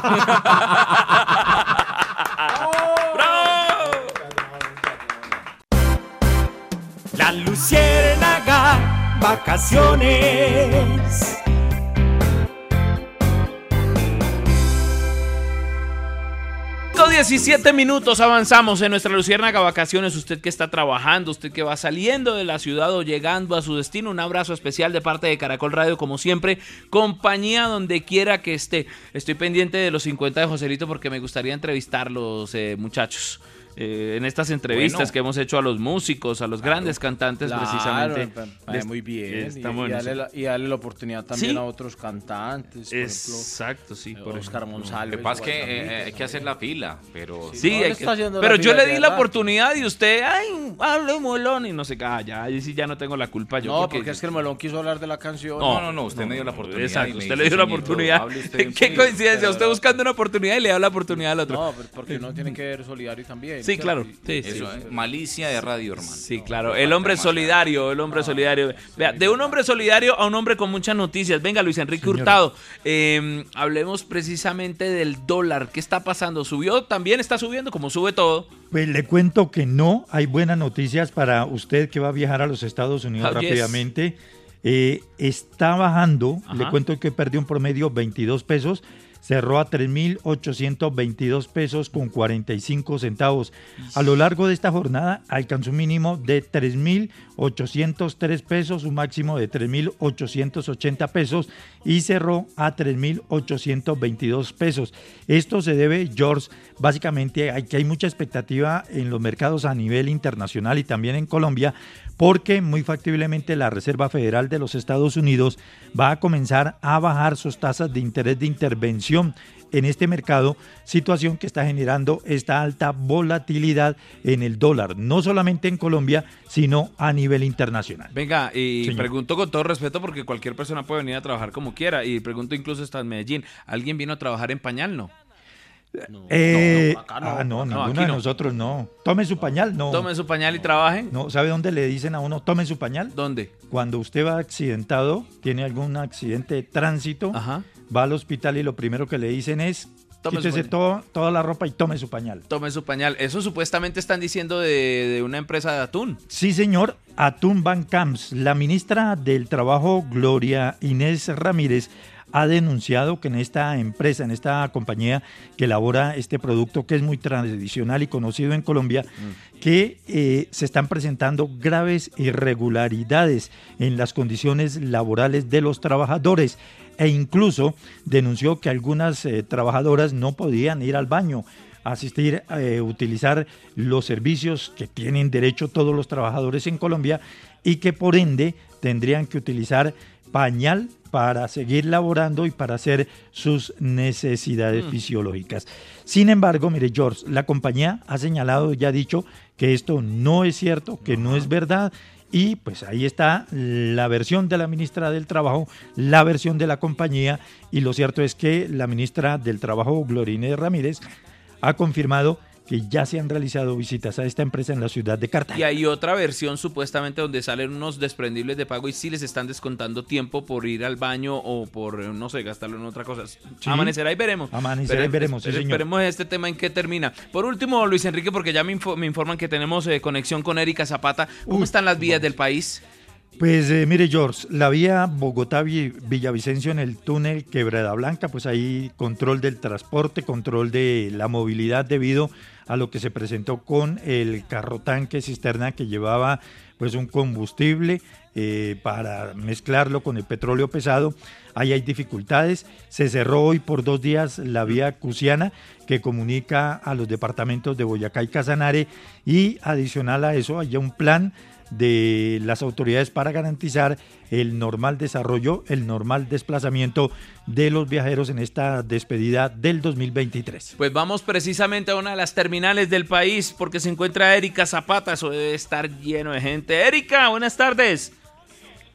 Speaker 1: La luciérnaga, vacaciones.
Speaker 4: 17 minutos avanzamos en nuestra Luciérnaga Vacaciones. Usted que está trabajando, usted que va saliendo de la ciudad o llegando a su destino, un abrazo especial de parte de Caracol Radio, como siempre. Compañía donde quiera que esté. Estoy pendiente de los 50 de Joselito porque me gustaría entrevistarlos, eh, muchachos. Eh, en estas entrevistas
Speaker 19: Bueno.
Speaker 4: que hemos hecho a los músicos, a los grandes cantantes
Speaker 19: Claro,
Speaker 4: precisamente. Les-
Speaker 19: muy bien.
Speaker 4: Está
Speaker 19: y,
Speaker 4: bueno,
Speaker 19: y darle
Speaker 4: sí.
Speaker 19: la, y darle la oportunidad también
Speaker 4: Sí.
Speaker 19: a otros cantantes. Por
Speaker 4: Exacto, sí.
Speaker 19: ejemplo, Oscar González.
Speaker 18: Lo que pasa es que eh, hay que hacer la fila, pero...
Speaker 4: Sí,
Speaker 19: No,
Speaker 4: hay
Speaker 19: le
Speaker 4: que-
Speaker 19: está haciendo
Speaker 4: pero yo le di la oportunidad y usted, ay, hable molón y no se calla. Ahí sí ya no tengo la culpa yo.
Speaker 19: No, porque es que el melón quiso hablar de la canción.
Speaker 18: No, no, no, usted me dio la oportunidad
Speaker 4: Exacto, usted le dio la
Speaker 18: "Señorito,
Speaker 4: oportunidad.
Speaker 18: hable usted". *laughs*
Speaker 4: Qué
Speaker 18: Sí,
Speaker 4: coincidencia, usted buscando una oportunidad y le da la oportunidad al otro.
Speaker 19: No, pero porque uno tiene que ver solidario también. *laughs*
Speaker 4: Sí, claro. Sí, sí.
Speaker 18: Eso, eh, malicia de radio, hermano.
Speaker 4: Sí, claro. El hombre solidario, el hombre solidario. Vea, de un hombre solidario a un hombre con muchas noticias. Venga, Luis Enrique. Hurtado. eh, hablemos precisamente del dólar. ¿Qué está pasando? ¿Subió? También está subiendo, como sube todo.
Speaker 5: Pues le cuento que no, hay buenas noticias para usted que va a viajar a los Estados Unidos
Speaker 4: Oh, yes.
Speaker 5: rápidamente. Eh, está bajando, le cuento que perdió un promedio 22 pesos, cerró a 3.822 pesos con 45 centavos. A lo largo de esta jornada alcanzó un mínimo de 3.803 pesos, un máximo de 3.880 pesos y cerró a 3.822 pesos. Esto se debe, George, básicamente a que hay mucha expectativa en los mercados a nivel internacional y también en Colombia, porque muy factiblemente la Reserva Federal de los Estados Unidos va a comenzar a bajar sus tasas de interés de intervención en este mercado, situación que está generando esta alta volatilidad en el dólar, no solamente en Colombia, sino a nivel internacional.
Speaker 4: Venga, y
Speaker 5: Señor.
Speaker 4: pregunto con todo respeto porque cualquier persona puede venir a trabajar como quiera. Y pregunto incluso hasta en Medellín. ¿Alguien vino a trabajar en pañal? No.
Speaker 5: Eh,
Speaker 4: no, acá no,
Speaker 5: ah, no,
Speaker 4: no,
Speaker 5: ninguno de
Speaker 4: no.
Speaker 5: nosotros no. Tome su pañal, no.
Speaker 4: Tome su pañal y trabaje.
Speaker 5: No, ¿sabe dónde le dicen a uno tome su pañal?
Speaker 4: ¿Dónde?
Speaker 5: Cuando usted va accidentado, tiene algún accidente de tránsito, va al hospital y lo primero que le dicen es
Speaker 4: Tome
Speaker 5: quítese todo- toda la ropa y tome su pañal.
Speaker 4: Tome su pañal. Eso supuestamente están diciendo de, de una empresa de atún.
Speaker 5: Sí, señor, Atún Van Camps, la ministra del Trabajo, Gloria Inés Ramírez, ha denunciado que en esta empresa, en esta compañía que elabora este producto que es muy tradicional y conocido en Colombia, que eh, se están presentando graves irregularidades en las condiciones laborales de los trabajadores e incluso denunció que algunas eh, trabajadoras no podían ir al baño asistir a utilizar los servicios que tienen derecho todos los trabajadores en Colombia y que por ende tendrían que utilizar pañal para seguir laborando y para hacer sus necesidades
Speaker 4: Mm.
Speaker 5: fisiológicas. Sin embargo, mire George, la compañía ha señalado y ha dicho que esto no es cierto, que no es verdad y pues ahí está la versión de la ministra del Trabajo, la versión de la compañía y lo cierto es que la ministra del Trabajo, Glorine Ramírez, ha confirmado que ya se han realizado visitas a esta empresa en la ciudad de Cartagena.
Speaker 4: Y hay otra versión supuestamente donde salen unos desprendibles de pago y sí les están descontando tiempo por ir al baño o por, eh, no sé, gastarlo en otra cosa. Amanecerá y veremos.
Speaker 5: Amanecerá y veremos, sí, señor.
Speaker 4: Esperemos este tema en qué termina. Por último, Luis Enrique, porque ya me, info- me informan que tenemos eh, conexión con Erika Zapata. ¿Cómo están las vías del país?
Speaker 5: Pues eh, mire George, la vía Bogotá-Villavicencio en el túnel Quebrada Blanca, pues ahí control del transporte, control de la movilidad debido a lo que se presentó con el carro tanque cisterna que llevaba pues un combustible eh, para mezclarlo con el petróleo pesado. Ahí hay dificultades. Se cerró hoy por dos días la vía Cusiana que comunica a los departamentos de Boyacá y Casanare y adicional a eso hay un plan de las autoridades para garantizar el normal desarrollo, el normal desplazamiento de los viajeros en esta despedida del 2023.
Speaker 4: Pues vamos precisamente a una de las terminales del país porque se encuentra Erika Zapata. Eso debe estar lleno de gente. Erika, buenas tardes.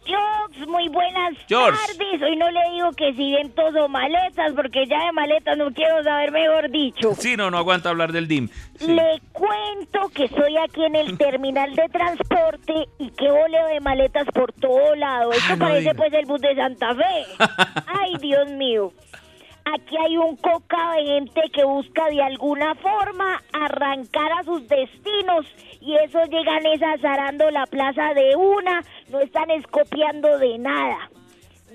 Speaker 6: George, muy buenas
Speaker 4: George.
Speaker 6: tardes. Hoy no le digo que si vientos o maletas, porque ya de maletas no quiero saber, mejor dicho.
Speaker 4: Sí, no, no aguanta hablar del DIM.
Speaker 6: Le cuento que estoy aquí en el *laughs* terminal de transporte y que voleo de maletas por todo lado. Esto
Speaker 4: Ah, no
Speaker 6: parece
Speaker 4: diga.
Speaker 6: pues el bus de Santa Fe. *laughs* Ay, Dios mío. Aquí hay un coca de gente que busca de alguna forma arrancar a sus destinos y esos llegan es azarando la plaza de una, no están escopiando de nada.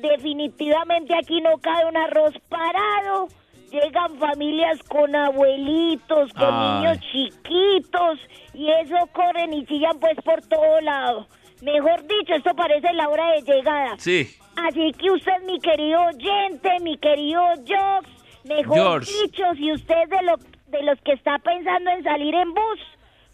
Speaker 6: Definitivamente aquí no cabe un arroz parado, llegan familias con abuelitos, con
Speaker 4: Ay.
Speaker 6: niños chiquitos, y eso corren y chillan pues por todo lado. Mejor dicho, esto parece la hora de llegada.
Speaker 4: Sí.
Speaker 6: Así que usted, mi querido oyente, mi querido Jox, mejor
Speaker 4: George.
Speaker 6: dicho, si usted es de, lo, de los que está pensando en salir en bus,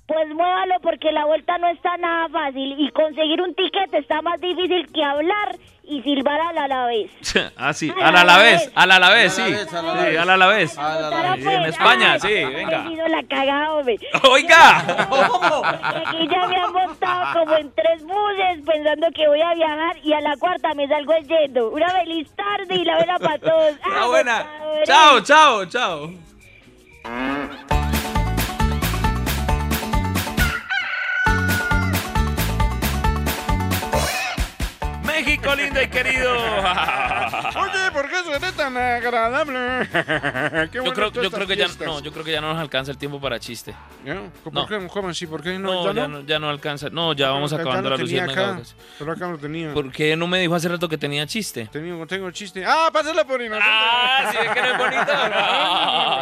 Speaker 6: pues muévalo porque la vuelta no está nada fácil y conseguir un ticket está más difícil que hablar y silbar a la la vez.
Speaker 4: Ah, sí, al Alavés, al Alavés, sí. Sí, al Alavés.
Speaker 6: Ahora,
Speaker 4: Sí,
Speaker 6: pues,
Speaker 4: En España, sí, venga.
Speaker 6: he sido la cagada, hombre. *laughs*
Speaker 4: Oiga.
Speaker 6: Aquí ya me han montado como en tres buses pensando que voy a viajar y a la cuarta me salgo yendo. Una feliz tarde y la buena para todos.
Speaker 4: Está buena. Chao, chao, chao. México lindo y querido. *laughs*
Speaker 11: Oye, ¿por qué seré tan agradable? *laughs* Qué
Speaker 4: Yo creo, yo creo que ya no, yo creo que ya no nos alcanza el tiempo para chiste.
Speaker 11: ¿Ya? ¿Por
Speaker 4: No.
Speaker 11: qué, joven? Sí, ¿por qué no?
Speaker 4: No,
Speaker 11: ¿Ya no?
Speaker 4: no, ya no alcanza. No, ya vamos acabando la
Speaker 11: tenía
Speaker 4: Gaugas.
Speaker 11: Pero acá lo tenía.
Speaker 4: ¿Por qué no me dijo hace rato que tenía chiste?
Speaker 11: Tengo, tengo chiste. ¡Ah, pásala por inocente!
Speaker 4: ¡Ah, sí, es que no es bonito!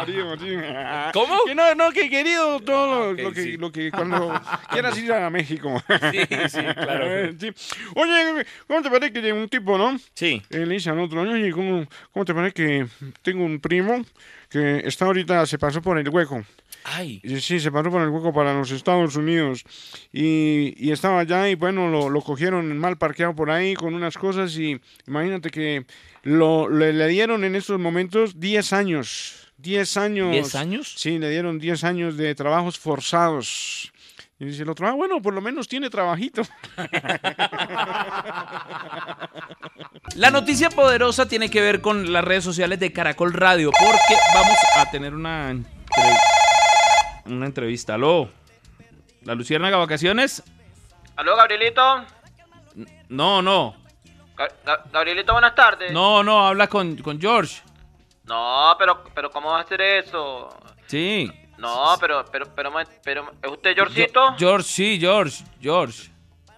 Speaker 4: *laughs*
Speaker 11: ¿Cómo? Que no, no, que querido todo lo, que,
Speaker 4: sí.
Speaker 11: lo que cuando quieras ir a México.
Speaker 4: Sí, sí, claro.
Speaker 11: Sí. Oye, ¿cómo te parece que un tipo, no?
Speaker 4: Sí.
Speaker 11: Eh, le dice al otro, oye, ¿cómo, ¿cómo te parece que tengo un primo que está ahorita, se pasó por el hueco?
Speaker 4: Ay.
Speaker 11: Y Sí, se paró por el hueco para los Estados Unidos. Y, y estaba allá y bueno, lo, lo cogieron mal parqueado por ahí con unas cosas y imagínate que lo, le, le dieron en estos momentos 10 años. 10 años.
Speaker 4: ¿10 años?
Speaker 11: Sí, le dieron 10 años de trabajos forzados. Y dice el otro, ah, bueno, por lo menos tiene trabajito. *laughs*
Speaker 4: La noticia poderosa tiene que ver con las redes sociales de Caracol Radio, porque vamos a tener una, entre- una entrevista. ¿Aló? ¿La Luciérnaga Vacaciones?
Speaker 10: Aló, Gabrielito.
Speaker 4: No, no.
Speaker 10: Ga- Ga- Gabrielito, buenas tardes.
Speaker 4: No, no, habla con, con George.
Speaker 10: No, pero, pero ¿cómo va a hacer eso?
Speaker 4: Sí.
Speaker 10: No, pero, pero, pero, pero, ¿es usted Georgito?
Speaker 4: George, sí, George, George.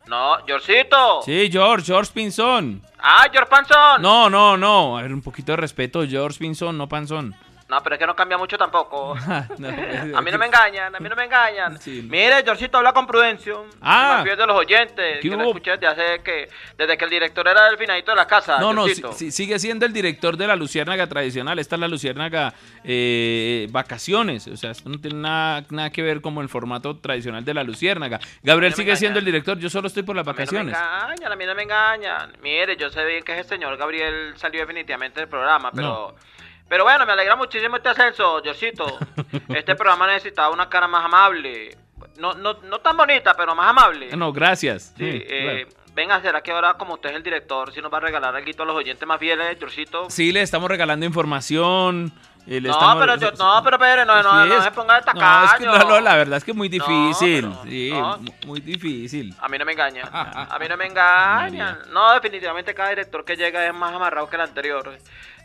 Speaker 10: No, Georgito.
Speaker 4: Sí, George, George Pinzón.
Speaker 10: Ah, George Panzón.
Speaker 4: No, no, no. A ver, un poquito de respeto, George Pinzón, no Panzón.
Speaker 10: No, pero es que no cambia mucho tampoco. *laughs*
Speaker 4: No, *laughs*
Speaker 10: A mí no me engañan, a mí no me engañan. Mire, Georgito habla con Prudencio.
Speaker 4: Ah.
Speaker 10: Fiel de los oyentes.
Speaker 4: ¿Qué
Speaker 10: Que lo escuché desde hace que, desde que el director era el finadito de la casa.
Speaker 4: No, no, sigue siendo el director de la Luciérnaga tradicional. Esta es la Luciérnaga eh, Vacaciones. O sea, esto no tiene nada, nada que ver como el formato tradicional de la Luciérnaga. Gabriel
Speaker 10: No me
Speaker 4: sigue siendo el director, yo solo estoy por las
Speaker 10: A mí no me
Speaker 4: vacaciones.
Speaker 10: engañan, a mí no me engañan. Mire, yo sé bien que ese señor Gabriel salió definitivamente del programa, pero... Pero bueno, me alegra muchísimo este ascenso, Georgito. *laughs* Este programa necesitaba una cara más amable. No, no, no tan bonita, pero más amable.
Speaker 4: No, gracias.
Speaker 10: Sí,
Speaker 4: Sí,
Speaker 10: eh,
Speaker 4: claro.
Speaker 10: venga, ¿será que ahora como usted es el director, si nos va a regalar algo a los oyentes más fieles, Georgito?
Speaker 4: Sí, le estamos regalando información. eh, le
Speaker 10: No,
Speaker 4: estamos-
Speaker 10: pero yo, no, pero Pedro, no, no, no se ponga de
Speaker 4: No, es que
Speaker 10: tacaño.
Speaker 4: no, no, la verdad es que es muy
Speaker 10: No,
Speaker 4: difícil.
Speaker 10: pero-
Speaker 4: sí,
Speaker 10: no.
Speaker 4: mu- muy difícil.
Speaker 10: A mí no me engañan. *laughs* A mí no me engañan. No, definitivamente cada director que llega es más amarrado que el anterior.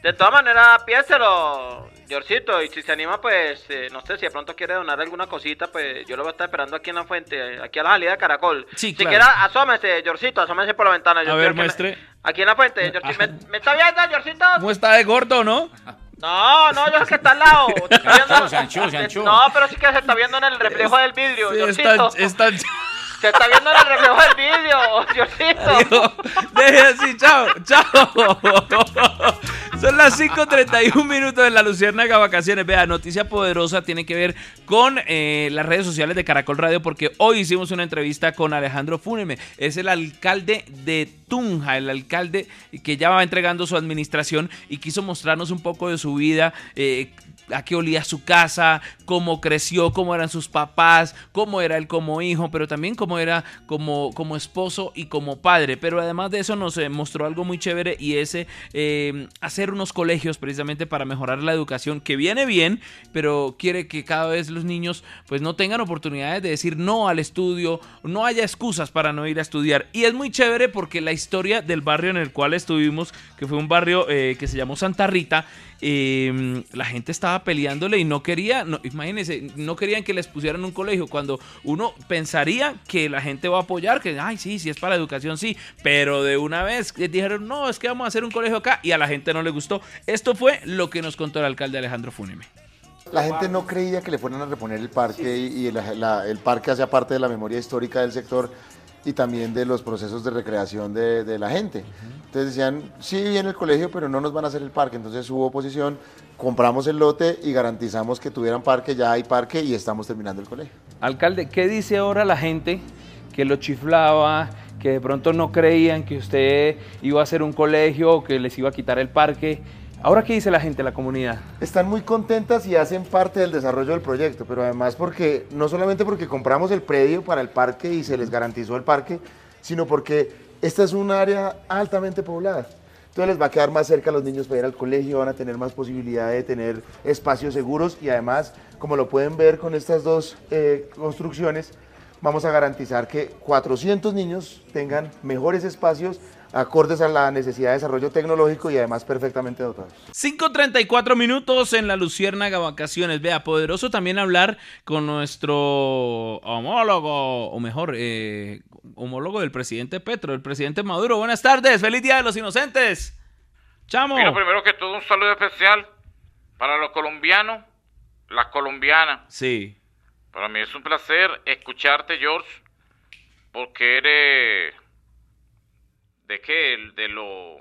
Speaker 10: De todas maneras, piénselo, Georgito. Y si se anima, pues, eh, no sé, si de pronto quiere donar alguna cosita, pues yo lo voy a estar esperando aquí en la fuente, aquí a la salida de Caracol.
Speaker 4: Sí,
Speaker 10: si
Speaker 4: claro.
Speaker 10: quiera, asómese, Georgito, asómese por la ventana.
Speaker 4: A ver,
Speaker 10: aquí en la-
Speaker 4: muestre.
Speaker 10: Aquí en la fuente, Georgito. ¿Me, me está viendo, Georgito?
Speaker 4: ¿Cómo está de gordo, no?
Speaker 10: No, no, yo es que está al lado. Se *laughs* está viendo-
Speaker 4: Se anchó, se anchó.
Speaker 10: No, pero sí que se está viendo en el reflejo del vidrio,
Speaker 4: Sí,
Speaker 10: Georgito.
Speaker 4: está, está- *laughs*
Speaker 10: Se está viendo en el reflejo del vidrio, Georgito.
Speaker 4: Deje así, chao, chao. Son las 5.31 minutos de la Luciérnaga Vacaciones. Vea, noticia poderosa tiene que ver con eh, las redes sociales de Caracol Radio porque hoy hicimos una entrevista con Alejandro Fúneme. Es el alcalde de Tunja, el alcalde que ya va entregando su administración y quiso mostrarnos un poco de su vida. eh, a qué olía su casa, cómo creció, cómo eran sus papás, cómo era él como hijo, pero también cómo era como, como esposo y como padre. Pero además de eso nos eh, mostró algo muy chévere y es eh, eh, hacer unos colegios precisamente para mejorar la educación, que viene bien, pero quiere que cada vez los niños pues no tengan oportunidades de decir no al estudio, no haya excusas para no ir a estudiar. Y es muy chévere porque la historia del barrio en el cual estuvimos, que fue un barrio eh, que se llamó Santa Rita, eh, la gente estaba peleándole y no quería, imagínense, no querían que les pusieran un colegio cuando uno pensaría que la gente va a apoyar, que, ay, sí, sí es para educación, sí, pero de una vez dijeron, no, es que vamos a hacer un colegio acá y a la gente no le gustó. Esto fue lo que nos contó el alcalde Alejandro Funeme.
Speaker 8: La gente no creía que le fueran a reponer el parque y, el parque hacía parte de la memoria histórica del sector y también de los procesos de recreación de, la gente. Entonces decían, sí, viene el colegio, pero no nos van a hacer el parque. Entonces hubo oposición, compramos el lote y garantizamos que tuvieran parque, ya hay parque y estamos terminando el colegio.
Speaker 9: Alcalde, ¿qué dice ahora la gente que lo chiflaba, que de pronto no creían que usted iba a hacer un colegio que les iba a quitar el parque? Ahora, ¿qué dice la gente, la comunidad?
Speaker 8: Están muy contentas y hacen parte del desarrollo del proyecto, pero además porque, no solamente porque compramos el predio para el parque y se les garantizó el parque, sino porque esta es un área altamente poblada. Entonces les va a quedar más cerca a los niños para ir al colegio, van a tener más posibilidad de tener espacios seguros y además, como lo pueden ver con estas dos eh, construcciones, vamos a garantizar que 400 niños tengan mejores espacios acordes a la necesidad de desarrollo tecnológico y además perfectamente dotados.
Speaker 4: 5.34 minutos en la Luciérnaga Vacaciones. Vea, poderoso también hablar con nuestro homólogo, o mejor, eh, homólogo del presidente Petro, el presidente Maduro. Buenas tardes, feliz Día de los Inocentes. Chamo.
Speaker 18: Mira, primero que todo, un saludo especial para los colombianos, las colombianas.
Speaker 4: Sí.
Speaker 18: Para mí es un placer escucharte, George, porque eres... ¿De qué? De lo...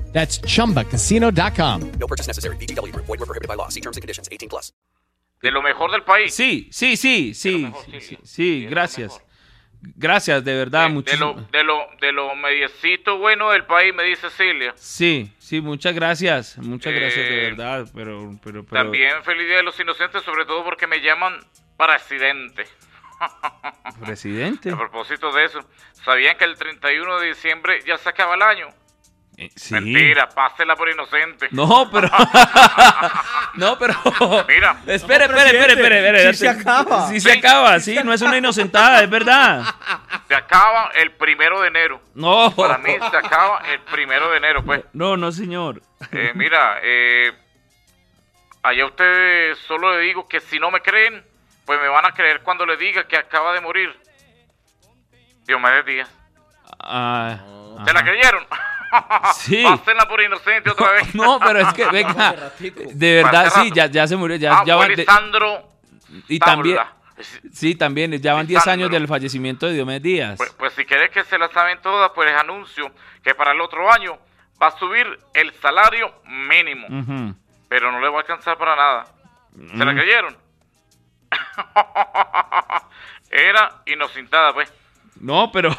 Speaker 20: That's chumbacasino.com.
Speaker 21: No purchase necessary. VGW Group. Void were prohibited by law. See terms and conditions. 18 plus.
Speaker 18: De lo mejor del país.
Speaker 4: Sí, sí, sí, sí, sí, sí, sí, gracias. Gracias, de verdad,
Speaker 18: De lo,
Speaker 4: muchísimas.
Speaker 18: de lo, de lo mediecito bueno del país, me dice Cilia.
Speaker 4: Sí, sí, muchas gracias, muchas gracias de
Speaker 18: Eh,
Speaker 4: verdad, pero, pero, pero.
Speaker 18: También feliz día de los inocentes, sobre todo porque me llaman presidente. *laughs*
Speaker 4: Presidente.
Speaker 18: A propósito de eso, ¿sabían que el 31 de diciembre ya se acaba el año?
Speaker 4: Eh, sí.
Speaker 18: Mentira, pásela por inocente.
Speaker 4: No, pero. *laughs* no, pero.
Speaker 18: Mira.
Speaker 4: Espere, espere, espere, espere, espere.
Speaker 18: sí se acaba.
Speaker 4: Sí se acaba, sí, no es una inocentada, es verdad.
Speaker 18: Se acaba el primero de enero.
Speaker 4: No.
Speaker 18: Para mí se acaba el primero de enero, pues.
Speaker 4: No, no, señor.
Speaker 18: Eh, mira, eh, allá ustedes solo le digo que si no me creen, pues me van a creer cuando le diga que acaba de morir. Diomedes Díaz.
Speaker 4: Ah,
Speaker 18: ¿Se la creyeron?
Speaker 4: Sí.
Speaker 18: Pásenla por inocente otra vez. *laughs*
Speaker 4: No, pero es que, venga, de verdad, sí, ya, ya se murió, ya,
Speaker 18: Ah,
Speaker 4: ya van... de- y también, sí, también, ya van 10 años del fallecimiento de Diomedes Díaz.
Speaker 18: Pues, pues si querés que se la saben todas, pues les anuncio que para el otro año va a subir el salario mínimo. Pero no le va a alcanzar para nada. ¿Se la
Speaker 4: Mm.
Speaker 18: creyeron? *laughs* Era inocentada, pues.
Speaker 4: No, pero,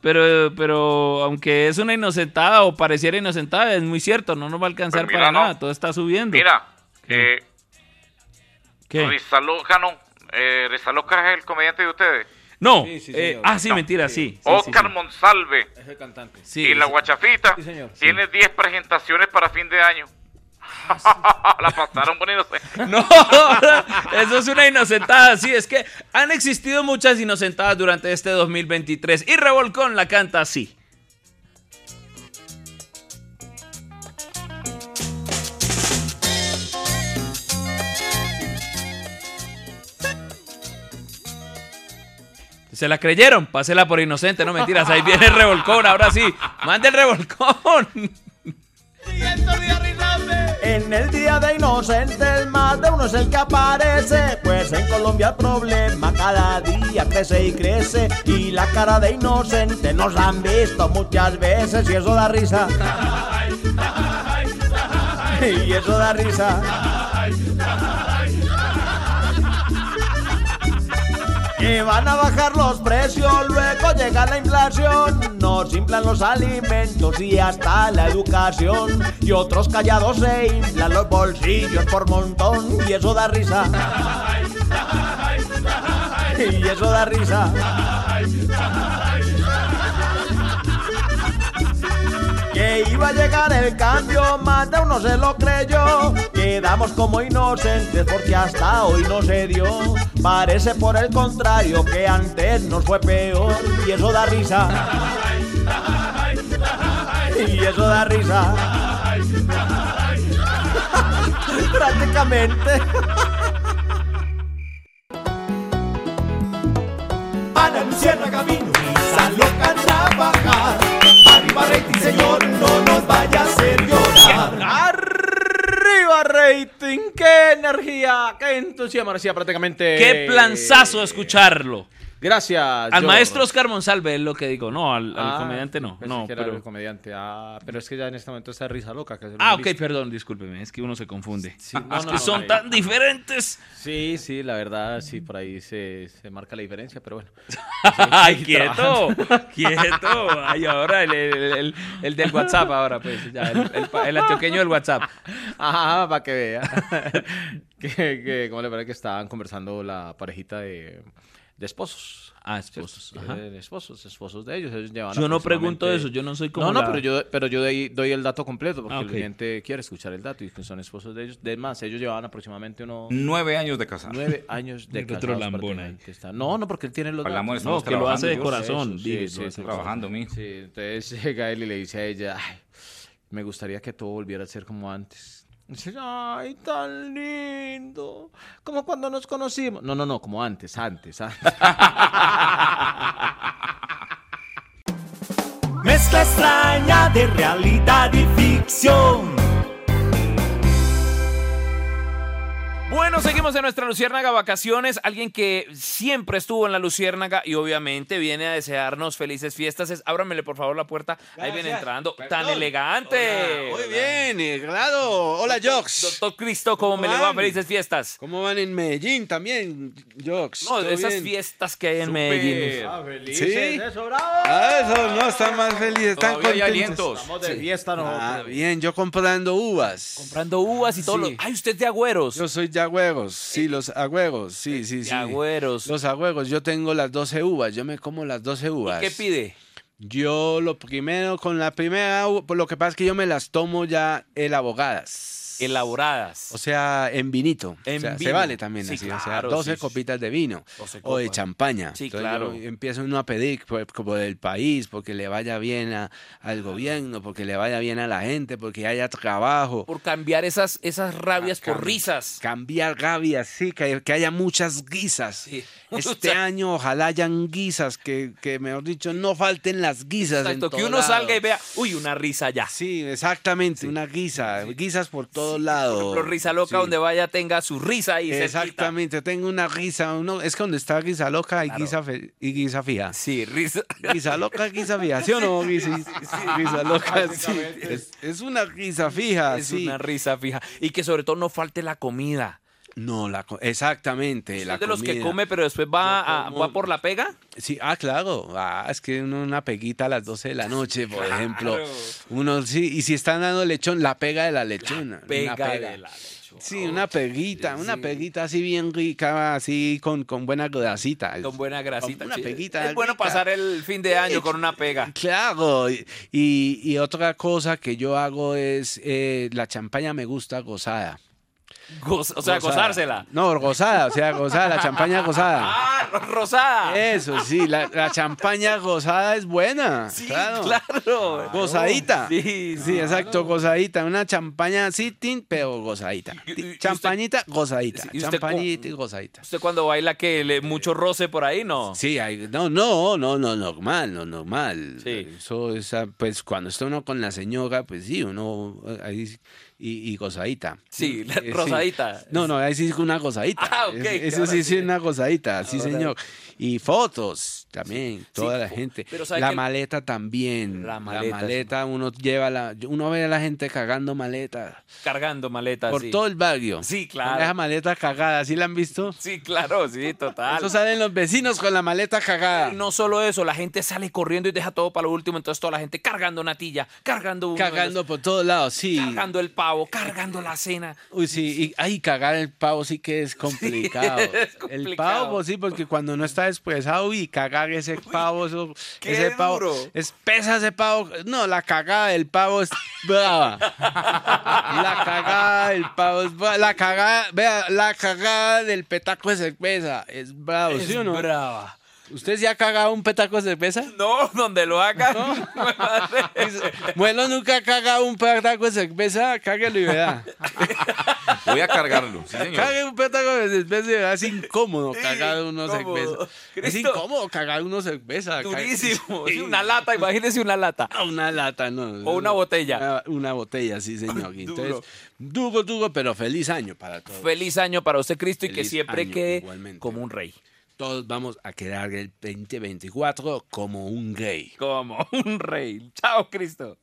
Speaker 4: pero, pero, aunque es una inocentada o pareciera inocentada, es muy cierto, no nos va a alcanzar
Speaker 18: Pues mira,
Speaker 4: para
Speaker 18: no.
Speaker 4: nada, todo está subiendo.
Speaker 18: Mira, eh,
Speaker 4: ¿Qué?
Speaker 18: Rizaloca no. Eh, Rizaloca es el comediante de ustedes.
Speaker 4: No,
Speaker 18: Sí, sí,
Speaker 4: eh, ah, sí,
Speaker 18: No.
Speaker 4: mentira, sí.
Speaker 18: Oscar
Speaker 4: sí.
Speaker 18: Monsalve.
Speaker 19: Es el cantante.
Speaker 4: Sí,
Speaker 18: y la. Guachafita
Speaker 19: Sí, señor.
Speaker 18: tiene 10 presentaciones para fin de año. *laughs* la pasaron por inocente. *laughs*
Speaker 4: No, eso es una inocentada, sí, es que han existido muchas inocentadas durante este 2023 y Revolcón la canta así. Se la creyeron, pásela por inocente, no mentiras, ahí viene el revolcón, ahora sí, mande el revolcón.
Speaker 1: En el día de inocentes más de uno es el que aparece, pues en Colombia el problema cada día crece y crece y la cara de inocente nos han visto muchas veces y eso da risa. Y eso da risa. Que van a bajar los precios, luego llega la inflación, nos inflan los alimentos y hasta la educación. Y otros callados se inflan los bolsillos por montón y eso da risa. Y eso da risa. Que iba a llegar el cambio, más de uno se lo creyó. Quedamos como inocentes porque hasta hoy no se dio. Parece por el contrario que antes nos fue peor y eso da risa. Y eso da risa. Prácticamente. Ana Luciana Camino, Isa loca a trabajar. Arriba rating, señor, no nos vaya a hacer llorar.
Speaker 3: Arriba rating, qué energía, qué entusiasmo, decía prácticamente.
Speaker 4: Qué planzazo escucharlo.
Speaker 3: Gracias.
Speaker 4: Al maestro Oscar Monsalve es lo que digo. No, al, al
Speaker 3: Ah,
Speaker 4: comediante no.
Speaker 3: pensé
Speaker 4: No,
Speaker 3: que era
Speaker 4: pero...
Speaker 3: el comediante. Ah, pero es que ya en este momento está risa loca. Que
Speaker 4: Ah, ok, perdón, discúlpeme. Es que uno se confunde.
Speaker 3: Sí, no,
Speaker 4: es
Speaker 3: no,
Speaker 4: que
Speaker 3: no,
Speaker 4: son tan diferentes.
Speaker 3: Sí, sí, la verdad, sí, por ahí se, se marca la diferencia, pero bueno. *laughs*
Speaker 4: Ay, quieto, quieto. Ay, ahora el, el- el- el del WhatsApp, ahora pues, ya, el, antioqueño del WhatsApp.
Speaker 3: Ajá, para que vea. *laughs* que, que, ¿Cómo le parece que estaban conversando la parejita de, de esposos?
Speaker 4: Ah, esposos, ajá.
Speaker 3: de esposos, esposos de ellos. ellos llevan
Speaker 4: Yo no pregunto eso, yo no soy como
Speaker 3: No, no,
Speaker 4: la-
Speaker 3: pero yo, pero yo doy, doy el dato completo porque
Speaker 4: Ah,
Speaker 3: el
Speaker 4: ok.
Speaker 3: cliente quiere escuchar el dato y que son esposos de ellos. De más, ellos llevaban aproximadamente unos...
Speaker 16: Nueve años de casado.
Speaker 3: Nueve años de *laughs*
Speaker 4: El otro
Speaker 3: casados
Speaker 4: lambón
Speaker 3: prácticamente está. No, no, porque él tiene los
Speaker 16: amor
Speaker 3: datos.
Speaker 16: estamos
Speaker 4: No, que lo hace de corazón.
Speaker 3: Eso, sí, sí, sí,
Speaker 16: trabajando, mijo.
Speaker 3: Sí, entonces llega él y le dice a ella, "Ay, me gustaría que todo volviera a ser como antes. Ay, tan lindo, como cuando nos conocimos. No, no, no, como antes, antes, antes. *laughs*
Speaker 1: Mezcla extraña de realidad y ficción.
Speaker 4: Bueno, seguimos en nuestra Luciérnaga Vacaciones. Alguien que siempre estuvo en la Luciérnaga y obviamente viene a desearnos felices fiestas. Es, ábramele por favor la puerta. Ahí viene entrando.
Speaker 15: Perdón.
Speaker 4: Tan elegante.
Speaker 15: Muy bien, eh, claro. Hola, Jox.
Speaker 4: Doctor Cristo, ¿cómo, me le va?
Speaker 15: van?
Speaker 4: Felices fiestas.
Speaker 15: ¿Cómo van en Medellín también, Jox?
Speaker 4: No,
Speaker 15: ¿Todo
Speaker 4: esas
Speaker 15: bien?
Speaker 4: fiestas que hay en. Medellín.
Speaker 15: Ah,
Speaker 3: felices,
Speaker 15: ¿Sí?
Speaker 3: eso, bravo.
Speaker 15: Ah, eso, no, están más felices, están
Speaker 4: Todavía hay
Speaker 15: contentos.
Speaker 4: alientos. Estamos de
Speaker 3: fiesta nosotros.
Speaker 15: Ah, bien, yo comprando uvas.
Speaker 4: Comprando uvas y todo. lo-
Speaker 15: Sí.
Speaker 4: Ay, usted es de agüeros.
Speaker 15: Yo soy de agüeros, sí, los agüeros, sí, sí, sí.
Speaker 4: agüeros.
Speaker 15: Los agüeros, yo tengo las 12 uvas, yo me como las 12 uvas.
Speaker 4: ¿Qué pide?
Speaker 15: Yo lo primero, con la primera uva, pues lo que pasa es que yo me las tomo ya elaboradas.
Speaker 4: Elaboradas.
Speaker 15: O sea, en vinito.
Speaker 4: En
Speaker 15: o sea,
Speaker 4: vino.
Speaker 15: se vale también
Speaker 4: Sí,
Speaker 15: así. o sea,
Speaker 4: claro,
Speaker 15: 12
Speaker 4: sí, sí.
Speaker 15: copitas de vino
Speaker 4: 12
Speaker 15: o de champaña.
Speaker 4: Sí,
Speaker 15: Entonces
Speaker 4: claro.
Speaker 15: empieza uno a pedir pues, como del país, porque le vaya bien a- al gobierno, porque le vaya bien a la gente, porque haya trabajo.
Speaker 4: Por cambiar esas, esas rabias por risas.
Speaker 15: Cambiar rabias, sí, que, que haya muchas guisas. *laughs* Este año ojalá hayan guisas, que, que mejor dicho, no falten las guisas. en
Speaker 4: Exacto, que
Speaker 15: todo
Speaker 4: uno
Speaker 15: lado.
Speaker 4: salga y vea, uy, una risa ya.
Speaker 15: Sí, exactamente, una guisa, guisas por todos lados.
Speaker 4: Por ejemplo, risa loca,
Speaker 15: Sí.
Speaker 4: donde vaya tenga su risa y
Speaker 15: Exactamente, tengo una guisa, uno, es que donde está guisa loca y, guisa, fe- y guisa fija.
Speaker 4: Sí, risa.
Speaker 15: Guisa loca, guisa fija, ¿sí o no? Guisa, guisa loca, sí. Es, es una guisa fija,
Speaker 4: Es
Speaker 15: sí.
Speaker 4: una risa fija. Y que sobre todo no falte la comida.
Speaker 15: No, la, exactamente,
Speaker 4: ¿Es
Speaker 15: la
Speaker 4: de los que come pero después va, a- va por la pega?
Speaker 15: Sí, ah, claro. Ah, es que uno una peguita a las 12 de la noche, por ejemplo. Uno sí, y si están dando lechón, la pega de la lechona.
Speaker 4: pega
Speaker 15: una
Speaker 4: de la
Speaker 15: Sí, una peguita, una peguita así bien rica, así con, con buena grasita.
Speaker 4: Con buena grasita.
Speaker 15: Una
Speaker 4: sí.
Speaker 15: peguita
Speaker 4: Es bueno pasar el fin de año con una pega.
Speaker 15: Claro, y, y- y otra cosa que yo hago es, eh, la champaña me gusta gozada.
Speaker 4: Goz- o sea, gozársela.
Speaker 15: No, gozada, o sea, gozada, la champaña gozada.
Speaker 4: Ah, ro- rosada.
Speaker 15: Eso, sí, la, la champaña gozada es buena.
Speaker 4: Sí,
Speaker 15: claro.
Speaker 4: claro.
Speaker 15: Gozadita.
Speaker 4: Sí,
Speaker 15: Sí, exacto, gozadita. Una champaña así, tin, pero gozadita. Champañita, gozadita.
Speaker 4: y usted
Speaker 15: Champañita y gozadita.
Speaker 4: ¿Usted cuando baila que le, mucho roce por ahí, no?
Speaker 15: Sí, hay- no, no, no, no, normal, no, normal. Eso es, pues, cuando está uno con la señora, pues sí, uno ahí y, y gozadita.
Speaker 4: Sí, la-
Speaker 15: Eh,
Speaker 4: rosadita.
Speaker 15: No, no, ahí sí es una gozadita.
Speaker 4: Ah, ok,
Speaker 15: Es- Eso sí
Speaker 4: sí.
Speaker 15: es una gozadita, sí,
Speaker 4: Ahora-
Speaker 15: señor. Y fotos también, toda la gente.
Speaker 4: pero ¿sabe
Speaker 15: La maleta también.
Speaker 4: La
Speaker 15: La
Speaker 4: maleta,
Speaker 15: uno lleva la, uno ve a la gente cagando maleta
Speaker 4: Cargando maletas.
Speaker 15: por
Speaker 4: sí.
Speaker 15: todo el barrio.
Speaker 4: Sí, claro.
Speaker 15: Esa maleta cagada, ¿sí la han visto?
Speaker 4: Sí, claro, sí, total.
Speaker 15: Eso salen los vecinos con la maleta cagada.
Speaker 4: Y no solo eso, la gente sale corriendo y deja todo para lo último, entonces toda la gente cargando natilla, cargando
Speaker 15: Cagando
Speaker 4: los-
Speaker 15: por todos lados, sí.
Speaker 4: cargando el pavo, cargando la cena.
Speaker 15: Uy, sí, y ay, cagar el pavo sí que es *laughs* complicado.
Speaker 4: es
Speaker 15: El
Speaker 4: complicado.
Speaker 15: pavo, pues sí, porque cuando no está expresado y cagar ese pavo, ese pavo, es pesa ese pavo. No, la cagada del pavo es brava. *laughs* La cagada del pavo es brava. La cagada, vea, la cagada del petaco de cerveza es bravo,
Speaker 4: Es
Speaker 15: ¿sí o no?
Speaker 4: brava.
Speaker 15: ¿Usted se ha cagado un petaco de cerveza?
Speaker 4: No, donde lo haga. *laughs* *laughs*
Speaker 15: Muelo nunca ha cagado un petaco de cerveza, cáguelo y vea.
Speaker 22: Voy a cargarlo, sí, señor.
Speaker 15: Cague un pétaco de cerveza es incómodo cagar uno cerveza. Es incómodo cagar uno cerveza.
Speaker 4: Durísimo. Sí, una lata, imagínese una lata.
Speaker 15: Ah, Una lata, no.
Speaker 4: O una botella.
Speaker 15: Una, una botella, sí, señor. *laughs* Entonces, duro, duro, pero feliz año para todos.
Speaker 4: Feliz año para usted, Cristo, y que siempre
Speaker 15: año,
Speaker 4: quede
Speaker 15: igualmente.
Speaker 4: como un rey.
Speaker 15: Todos vamos a quedar el 2024 como un gay.
Speaker 4: Como un rey. Chao, Cristo.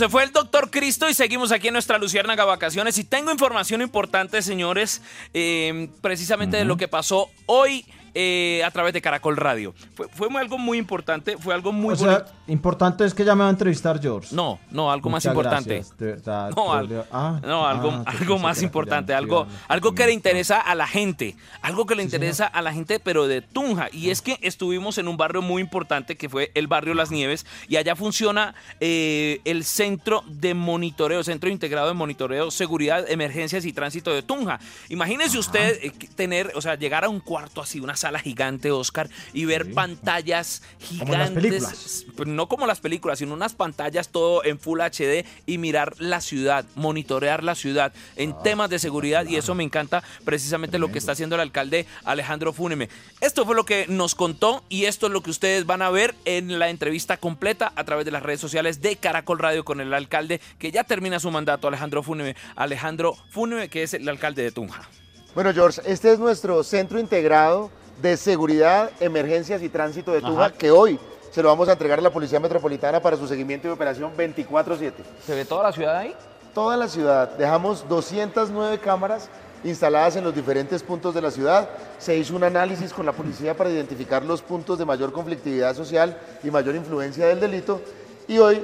Speaker 4: Se fue el doctor Cristo y seguimos aquí en nuestra Luciérnaga Vacaciones. Y tengo información importante, señores, eh, precisamente de lo que pasó hoy eh, a través de Caracol Radio. Fue, fue algo muy importante, fue algo muy
Speaker 3: o sea, importante es que ya me va a entrevistar George.
Speaker 4: No, no, algo más importante.
Speaker 3: gracias, de verdad.
Speaker 4: No, algo,
Speaker 3: ah,
Speaker 4: no, algo,
Speaker 3: ah,
Speaker 4: algo
Speaker 3: pensé
Speaker 4: más importante, algo, algo que le interesa a la gente, algo que le interesa a la gente, pero de Tunja. Y es que estuvimos en un barrio muy importante que fue el barrio Las Nieves, y allá funciona eh, el centro de monitoreo, centro integrado de monitoreo, seguridad, emergencias y tránsito de Tunja. Imagínese usted eh, tener, o sea, llegar a un cuarto así, una sala gigante, Oscar, y ver pantallas
Speaker 3: Como las
Speaker 4: gigantes
Speaker 3: películas.
Speaker 4: pues, no como las películas, sino unas pantallas todo en Full HD y mirar la ciudad, monitorear la ciudad en temas de seguridad y eso me encanta precisamente lo que está haciendo el alcalde Alejandro Fúneme. Esto fue lo que nos contó y esto es lo que ustedes van a ver en la entrevista completa a través de las redes sociales de Caracol Radio con el alcalde que ya termina su mandato, Alejandro Fúneme. Alejandro Fúneme, que es el alcalde de Tunja.
Speaker 8: Bueno, George, este es nuestro centro integrado de seguridad, emergencias y tránsito de Tunja, que hoy se lo vamos a entregar a la Policía Metropolitana para su seguimiento y operación 24-7.
Speaker 4: ¿Se ve toda la ciudad ahí?
Speaker 8: Toda la ciudad. Dejamos 209 cámaras instaladas en los diferentes puntos de la ciudad. Se hizo un análisis con la policía para identificar los puntos de mayor conflictividad social y mayor influencia del delito. Y hoy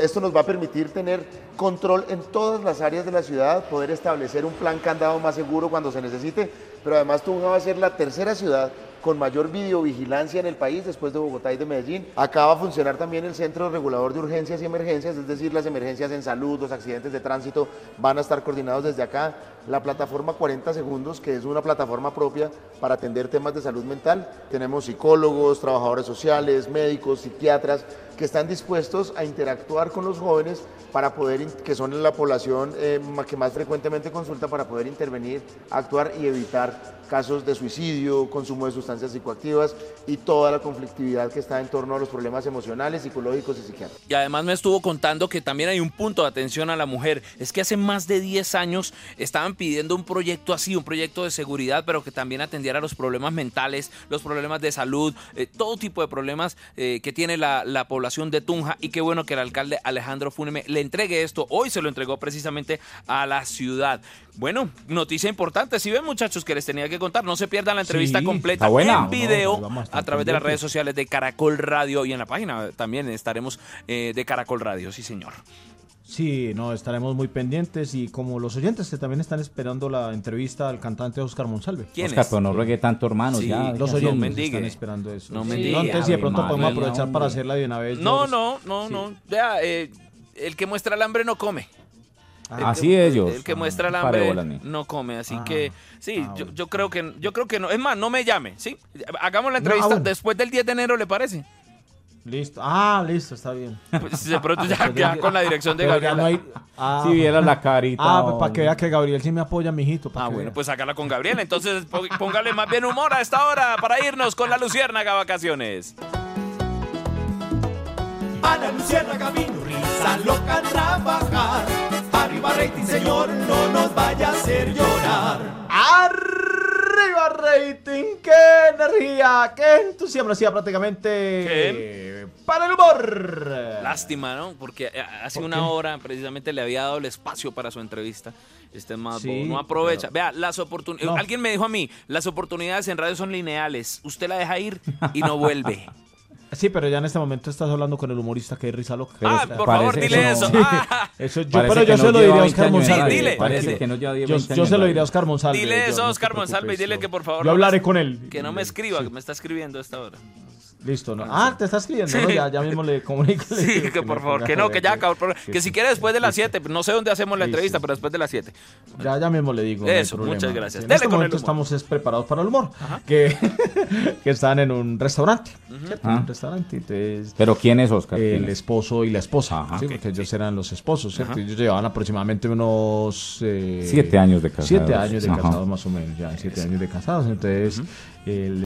Speaker 8: esto nos va a permitir tener control en todas las áreas de la ciudad, poder establecer un plan candado más seguro cuando se necesite, pero además Tunja va a ser la tercera ciudad con mayor videovigilancia en el país después de Bogotá y de Medellín. Acá va a funcionar también el Centro Regulador de Urgencias y Emergencias, es decir, las emergencias en salud, los accidentes de tránsito van a estar coordinados desde acá. La plataforma 40 Segundos, que es una plataforma propia para atender temas de salud mental. Tenemos psicólogos, trabajadores sociales, médicos, psiquiatras, que están dispuestos a interactuar con los jóvenes para poder, que son la población eh, que más frecuentemente consulta, para poder intervenir, actuar y evitar casos de suicidio, consumo de sustancias psicoactivas y toda la conflictividad que está en torno a los problemas emocionales, psicológicos y psiquiátricos.
Speaker 4: Y además me estuvo contando que también hay un punto de atención a la mujer. Es que hace más de 10 años estaban pidiendo un proyecto así, un proyecto de seguridad, pero que también atendiera los problemas mentales, los problemas de salud, eh, todo tipo de problemas eh, que tiene la, la población de Tunja. Y qué bueno que el alcalde Alejandro Funeme le entregue esto. Hoy se lo entregó precisamente a la ciudad. Bueno, noticia importante. Si ven, muchachos, que les tenía que contar, no se pierdan la entrevista
Speaker 16: Sí,
Speaker 4: completa en video
Speaker 16: No, no, a
Speaker 4: través de las redes sociales de Caracol Radio y en la página también estaremos eh, de Caracol Radio, sí, señor.
Speaker 3: Sí, no, estaremos muy pendientes y como los oyentes que también están esperando la entrevista al cantante Oscar Monsalve.
Speaker 16: Oscar, pero no ruegue tanto, hermano.
Speaker 3: Sí,
Speaker 16: ya,
Speaker 3: los
Speaker 16: ya.
Speaker 3: oyentes están esperando eso.
Speaker 4: No
Speaker 3: Sí.
Speaker 4: me
Speaker 3: No,
Speaker 4: diga.
Speaker 3: entonces, de pronto podemos aprovechar para
Speaker 16: hombre.
Speaker 3: hacerla de una vez.
Speaker 4: No,
Speaker 3: Joros.
Speaker 4: no, no,
Speaker 3: Sí.
Speaker 4: no. Vea, eh, el que muestra el hambre no come. Que-
Speaker 16: Así ellos.
Speaker 4: El que muestra el hambre no come, así
Speaker 3: Ah.
Speaker 4: que sí,
Speaker 3: Ah,
Speaker 4: yo, yo creo que yo creo que no. Es más, no me llame, ¿sí? Hagamos la entrevista
Speaker 3: ah, bueno.
Speaker 4: después del 10 de enero, ¿le parece?
Speaker 3: Listo. Ah, listo, está bien.
Speaker 4: Pues, de pronto ya, *laughs* ya con la dirección de *laughs*
Speaker 3: no hay- Ah,
Speaker 16: Si viera la carita,
Speaker 3: Ah, pues para que vea que Gabriel sí me apoya, mijito.
Speaker 4: Ah, bueno, pues sácala con Gabriela. Entonces, póngale más bien humor a esta hora para irnos con la Luciérnaga Vacaciones.
Speaker 1: A la lucierna camino, risa loca trabajar. Arriba rating, señor, no nos vaya a hacer llorar.
Speaker 3: ¡Arriba rating! ¡Qué energía! ¡Qué entusiasmo! Hacía prácticamente para el humor.
Speaker 4: Lástima, ¿no? Porque eh, hace
Speaker 3: ¿Por
Speaker 4: una
Speaker 3: qué?
Speaker 4: hora precisamente le había dado el espacio para su entrevista. Este más
Speaker 3: Sí,
Speaker 4: no aprovecha.
Speaker 3: pero-
Speaker 4: Vea, las oportunidades.
Speaker 3: No.
Speaker 4: Alguien me dijo a mí, las oportunidades en radio son lineales. Usted la deja ir y no vuelve. *laughs*
Speaker 3: Sí, pero ya en este momento estás hablando con el humorista que es Risa Loca.
Speaker 4: Ah, por favor,
Speaker 16: parece
Speaker 4: dile
Speaker 16: que
Speaker 4: eso.
Speaker 16: no.
Speaker 4: Ah.
Speaker 3: Eso yo, pero yo
Speaker 16: no
Speaker 3: se lo diré a
Speaker 16: 20
Speaker 3: Oscar Monsalve.
Speaker 4: dile,
Speaker 16: Parece
Speaker 4: dile.
Speaker 16: que no lleva 10,
Speaker 3: Yo,
Speaker 16: 20
Speaker 3: yo
Speaker 16: años
Speaker 3: se lo diré a Oscar Monsalve.
Speaker 4: Dile eso a Oscar Monsalve y dile que por favor.
Speaker 3: Yo hablaré con él.
Speaker 4: Que no me escriba, que me está escribiendo a esta hora.
Speaker 3: Listo, ¿no? Ah, te está escribiendo,
Speaker 4: Sí.
Speaker 3: ¿no? Ya, ya mismo le *laughs* comunico. le
Speaker 4: Sí, que por favor, que no, que ya acabó el programa.
Speaker 3: que
Speaker 4: Que si quiere después de las 7, no sé dónde hacemos la
Speaker 3: Listo.
Speaker 4: entrevista, pero después de las 7.
Speaker 3: Ya, ya mismo le digo.
Speaker 4: Eso, muchas gracias.
Speaker 3: En
Speaker 4: Dele
Speaker 3: este
Speaker 4: con el
Speaker 3: momento
Speaker 4: humor.
Speaker 3: estamos es preparados para el humor. Que, *laughs* que están en un restaurante. ¿cierto? En
Speaker 16: Ah.
Speaker 3: un restaurante. Entonces,
Speaker 16: Pero ¿quién es Oscar? ¿Quién
Speaker 3: el
Speaker 16: es?
Speaker 3: esposo y la esposa.
Speaker 16: Ajá.
Speaker 3: ¿sí? Porque ellos eran los esposos, ¿cierto?
Speaker 16: Ajá.
Speaker 3: Ellos llevaban aproximadamente unos. eh,
Speaker 16: Siete años de casados.
Speaker 3: Siete años de
Speaker 16: Ajá.
Speaker 3: casados, más o menos. Ya, siete años de casados. Entonces, el.